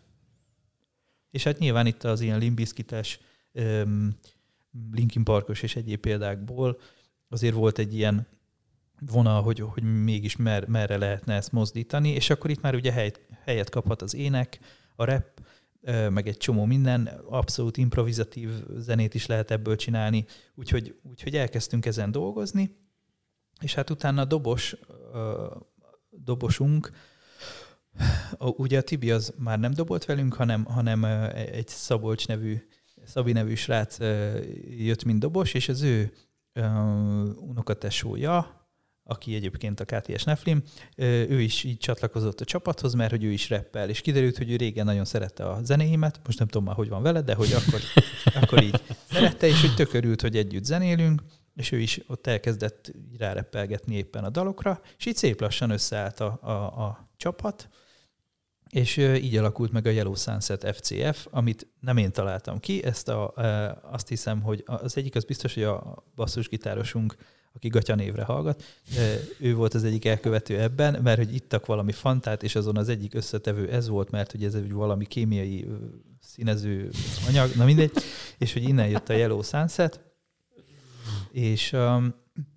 És hát nyilván itt az ilyen limbiszkites, Linkin Parkos és egyéb példákból azért volt egy ilyen vonal, hogy, hogy mégis mer, merre lehetne ezt mozdítani, és akkor itt már ugye helyet, helyet kaphat az ének, a rap, meg egy csomó minden, abszolút improvizatív zenét is lehet ebből csinálni, úgyhogy, úgyhogy elkezdtünk ezen dolgozni, és hát utána a dobos, dobosunk, ugye a Tibi az már nem dobolt velünk, hanem, hanem egy Szabolcs nevű, Szabi nevű srác jött, mint dobos, és az ő unokatesója, aki egyébként a KTS Neflim, ő is így csatlakozott a csapathoz, mert hogy ő is reppel, és kiderült, hogy ő régen nagyon szerette a zenéimet, most nem tudom már, hogy van vele, de hogy akkor, (laughs) akkor így szerette, és hogy tökörült, hogy együtt zenélünk, és ő is ott elkezdett ráreppelgetni éppen a dalokra, és így szép lassan összeállt a, a, a csapat, és így alakult meg a Yellow Sunset FCF, amit nem én találtam ki, ezt a, azt hiszem, hogy az egyik az biztos, hogy a basszusgitárosunk aki Gatya névre hallgat, ő volt az egyik elkövető ebben, mert hogy ittak valami fantát, és azon az egyik összetevő ez volt, mert hogy ez egy valami kémiai színező anyag, na mindegy, és hogy innen jött a Yellow Sunset, és um,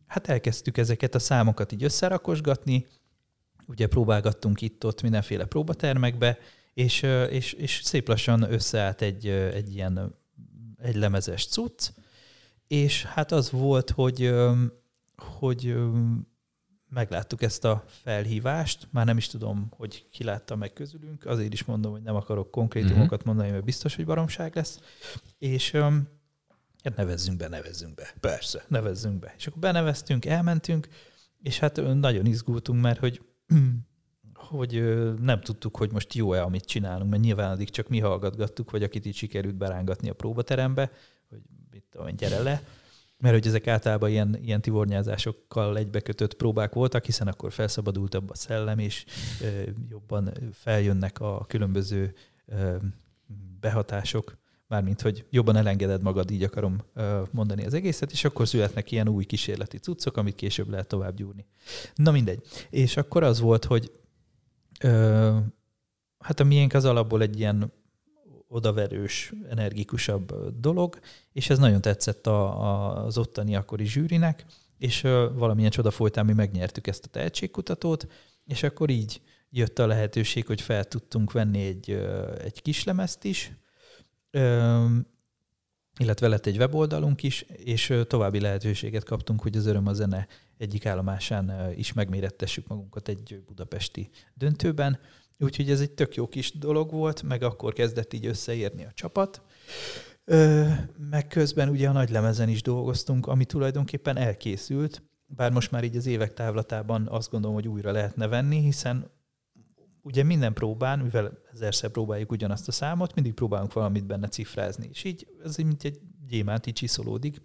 hát elkezdtük ezeket a számokat így összerakosgatni, ugye próbálgattunk itt-ott mindenféle próbatermekbe, és, és, és szép lassan összeállt egy, egy ilyen egy lemezes cucc, és hát az volt, hogy hogy megláttuk ezt a felhívást, már nem is tudom, hogy ki látta meg közülünk, azért is mondom, hogy nem akarok konkrétumokat uh-huh. mondani, mert biztos, hogy baromság lesz, és hát nevezzünk be, nevezzünk be, persze, nevezzünk be. És akkor beneveztünk, elmentünk, és hát nagyon izgultunk, mert hogy hogy nem tudtuk, hogy most jó-e, amit csinálunk, mert nyilván addig csak mi hallgatgattuk, vagy akit itt sikerült berángatni a próbaterembe, hogy mit tudom, gyere le, mert hogy ezek általában ilyen, ilyen tivornyázásokkal egybekötött próbák voltak, hiszen akkor felszabadultabb a szellem, és jobban feljönnek a különböző behatások, mármint, hogy jobban elengeded magad, így akarom mondani az egészet, és akkor születnek ilyen új kísérleti cuccok, amit később lehet tovább gyúrni. Na mindegy. És akkor az volt, hogy ö, hát a miénk az alapból egy ilyen odaverős, energikusabb dolog, és ez nagyon tetszett a, a, az ottani akkori zsűrinek, és ö, valamilyen csoda folytán mi megnyertük ezt a tehetségkutatót, és akkor így jött a lehetőség, hogy fel tudtunk venni egy, egy kislemezt is, illetve lett egy weboldalunk is, és további lehetőséget kaptunk, hogy az Öröm a Zene egyik állomásán is megmérettessük magunkat egy budapesti döntőben. Úgyhogy ez egy tök jó kis dolog volt, meg akkor kezdett így összeérni a csapat. meg közben ugye a nagy lemezen is dolgoztunk, ami tulajdonképpen elkészült, bár most már így az évek távlatában azt gondolom, hogy újra lehetne venni, hiszen ugye minden próbán, mivel ezerszer próbáljuk ugyanazt a számot, mindig próbálunk valamit benne cifrázni. És így ez mint egy gyémánt, így csiszolódik.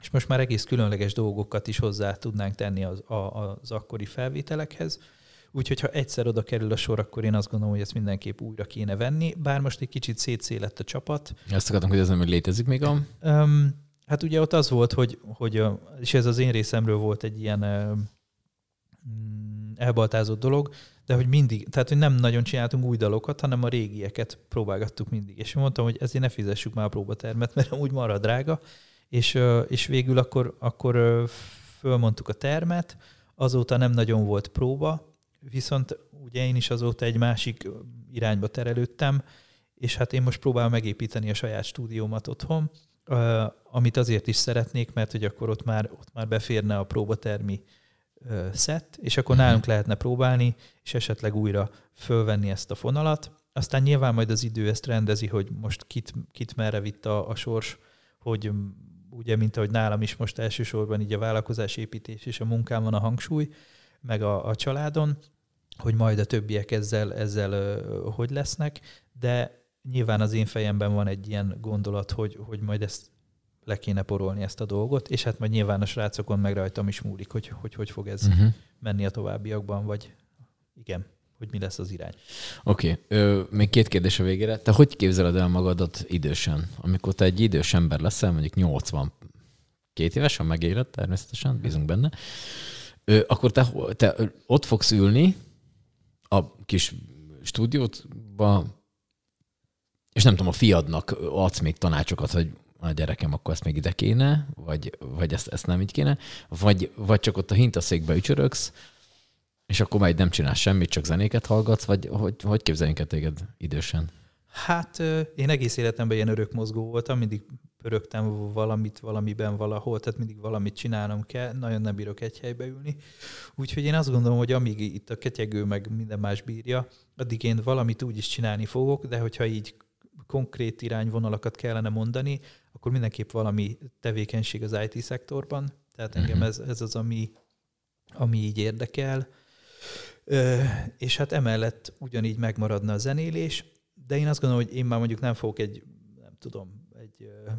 És most már egész különleges dolgokat is hozzá tudnánk tenni az, az akkori felvételekhez. Úgyhogy ha egyszer oda kerül a sor, akkor én azt gondolom, hogy ezt mindenképp újra kéne venni, bár most egy kicsit szétszélett a csapat.
Azt akartam, hogy ez nem létezik még a...
Um, hát ugye ott az volt, hogy, hogy és ez az én részemről volt egy ilyen um, elbaltázott dolog, de hogy mindig, tehát hogy nem nagyon csináltunk új dalokat, hanem a régieket próbálgattuk mindig. És mondtam, hogy ezért ne fizessük már a próbatermet, mert úgy marad drága, és, és végül akkor, akkor fölmondtuk a termet, azóta nem nagyon volt próba, viszont ugye én is azóta egy másik irányba terelődtem, és hát én most próbálom megépíteni a saját stúdiómat otthon, amit azért is szeretnék, mert hogy akkor ott már, ott már beférne a próbatermi szett, és akkor uh-huh. nálunk lehetne próbálni, és esetleg újra fölvenni ezt a fonalat. Aztán nyilván majd az idő ezt rendezi, hogy most kit, kit merre vitt a, a sors, hogy ugye, mint ahogy nálam is most elsősorban így a vállalkozás építés és a munkám van a hangsúly, meg a, a családon, hogy majd a többiek ezzel, ezzel hogy lesznek, de nyilván az én fejemben van egy ilyen gondolat, hogy, hogy majd ezt le kéne porolni ezt a dolgot, és hát majd nyilván a srácokon meg rajtam is múlik, hogy hogy, hogy fog ez uh-huh. menni a továbbiakban, vagy igen, hogy mi lesz az irány.
Oké, okay. még két kérdés a végére. Te hogy képzeled el magadat idősen? Amikor te egy idős ember leszel, mondjuk 80 két évesen megéled természetesen, bízunk benne, ö, akkor te, te ott fogsz ülni a kis stúdiótba, és nem tudom, a fiadnak adsz még tanácsokat, hogy a gyerekem, akkor ezt még ide kéne, vagy, vagy ezt, ezt nem így kéne, vagy, vagy csak ott a hintaszékbe ücsöröksz, és akkor majd nem csinálsz semmit, csak zenéket hallgatsz, vagy hogy, hogy képzeljünk téged idősen?
Hát én egész életemben ilyen örök mozgó voltam, mindig pörögtem valamit valamiben valahol, tehát mindig valamit csinálnom kell, nagyon nem bírok egy helybe ülni. Úgyhogy én azt gondolom, hogy amíg itt a ketyegő meg minden más bírja, addig én valamit úgy is csinálni fogok, de hogyha így konkrét irányvonalakat kellene mondani, akkor mindenképp valami tevékenység az IT szektorban. Tehát engem mhm. ez, ez az, ami, ami így érdekel. Ö, és hát emellett ugyanígy megmaradna a zenélés, de én azt gondolom, hogy én már mondjuk nem fogok egy, nem tudom, egy ö,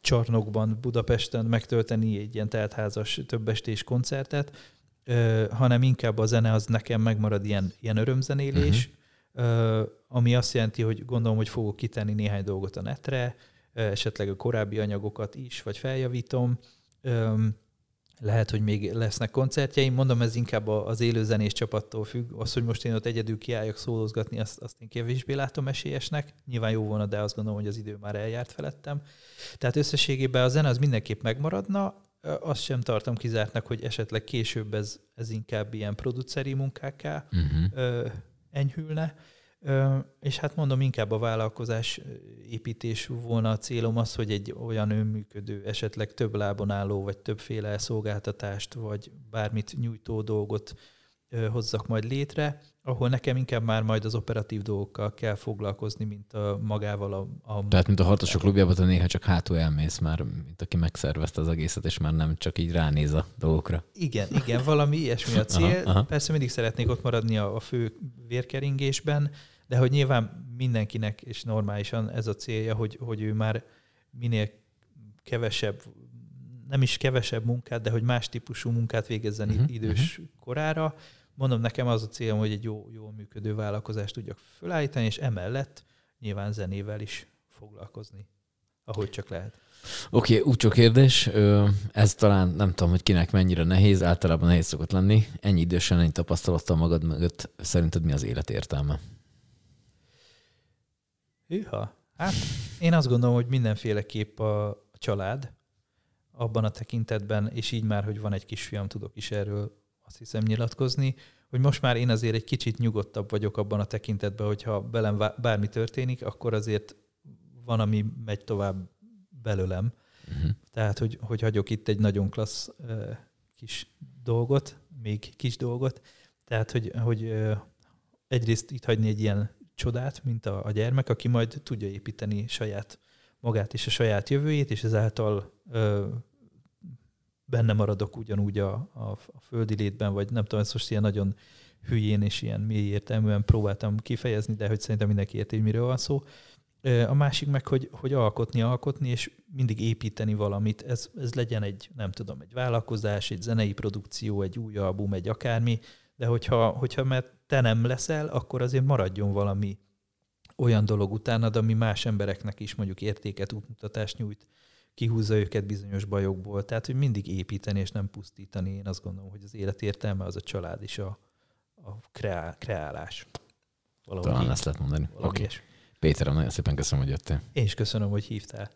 csarnokban Budapesten megtölteni egy ilyen teltházas többestés koncertet, ö, hanem inkább a zene az nekem megmarad ilyen, ilyen örömzenélés, uh-huh ami azt jelenti, hogy gondolom, hogy fogok kitenni néhány dolgot a netre, esetleg a korábbi anyagokat is, vagy feljavítom. Lehet, hogy még lesznek koncertjeim. Mondom, ez inkább az élőzenés csapattól függ. Az, hogy most én ott egyedül kiálljak szólózgatni, azt, azt én kevésbé látom esélyesnek. Nyilván jó volna, de azt gondolom, hogy az idő már eljárt felettem. Tehát összességében a zene az mindenképp megmaradna. Azt sem tartom kizártnak, hogy esetleg később ez, ez inkább ilyen produceri munkákká uh-huh enyhülne. És hát mondom, inkább a vállalkozás építés volna a célom az, hogy egy olyan önműködő, esetleg több lábon álló, vagy többféle szolgáltatást, vagy bármit nyújtó dolgot hozzak majd létre, ahol nekem inkább már majd az operatív dolgokkal kell foglalkozni, mint a magával a... a
Tehát, mint a harcosok klubjában, te néha csak hátul elmész már, mint aki megszervezte az egészet, és már nem csak így ránéz a dolgokra.
Igen, igen, valami ilyesmi a (laughs) cél. Aha, aha. Persze mindig szeretnék ott maradni a, a fő vérkeringésben, de hogy nyilván mindenkinek, és normálisan ez a célja, hogy, hogy ő már minél kevesebb, nem is kevesebb munkát, de hogy más típusú munkát végezzen uh-huh, idős uh-huh. korára. Mondom, nekem az a célom, hogy egy jó, jó működő vállalkozást tudjak felállítani, és emellett nyilván zenével is foglalkozni, ahogy csak lehet.
Oké, okay, úcsó kérdés. Ez talán nem tudom, hogy kinek mennyire nehéz, általában nehéz szokott lenni. Ennyi idősen, ennyi tapasztalattal magad mögött, szerinted mi az élet értelme?
Hűha. Hát én azt gondolom, hogy mindenféleképp a család abban a tekintetben, és így már, hogy van egy kisfiam, tudok is erről azt hiszem nyilatkozni, hogy most már én azért egy kicsit nyugodtabb vagyok abban a tekintetben, hogyha velem bármi történik, akkor azért van, ami megy tovább belőlem. Uh-huh. Tehát, hogy, hogy hagyok itt egy nagyon klassz uh, kis dolgot, még kis dolgot. Tehát, hogy, hogy uh, egyrészt itt hagyni egy ilyen csodát, mint a, a gyermek, aki majd tudja építeni saját magát és a saját jövőjét, és ezáltal ö, benne maradok ugyanúgy a, a, a földi létben, vagy nem tudom, ezt most ilyen nagyon hülyén és ilyen mély értelműen próbáltam kifejezni, de hogy szerintem mindenki érti, hogy miről van szó. A másik meg, hogy, hogy alkotni, alkotni, és mindig építeni valamit. Ez, ez legyen egy, nem tudom, egy vállalkozás, egy zenei produkció, egy új album, egy akármi, de hogyha, hogyha mert te nem leszel, akkor azért maradjon valami olyan dolog utánad, ami más embereknek is mondjuk értéket, útmutatást nyújt, kihúzza őket bizonyos bajokból. Tehát, hogy mindig építeni és nem pusztítani. Én azt gondolom, hogy az élet értelme az a család és a, a kreál, kreálás.
Valahogy Talán ezt lehet mondani. Oké. Okay. Péter, nagyon szépen köszönöm, hogy jöttél.
Én is köszönöm, hogy hívtál.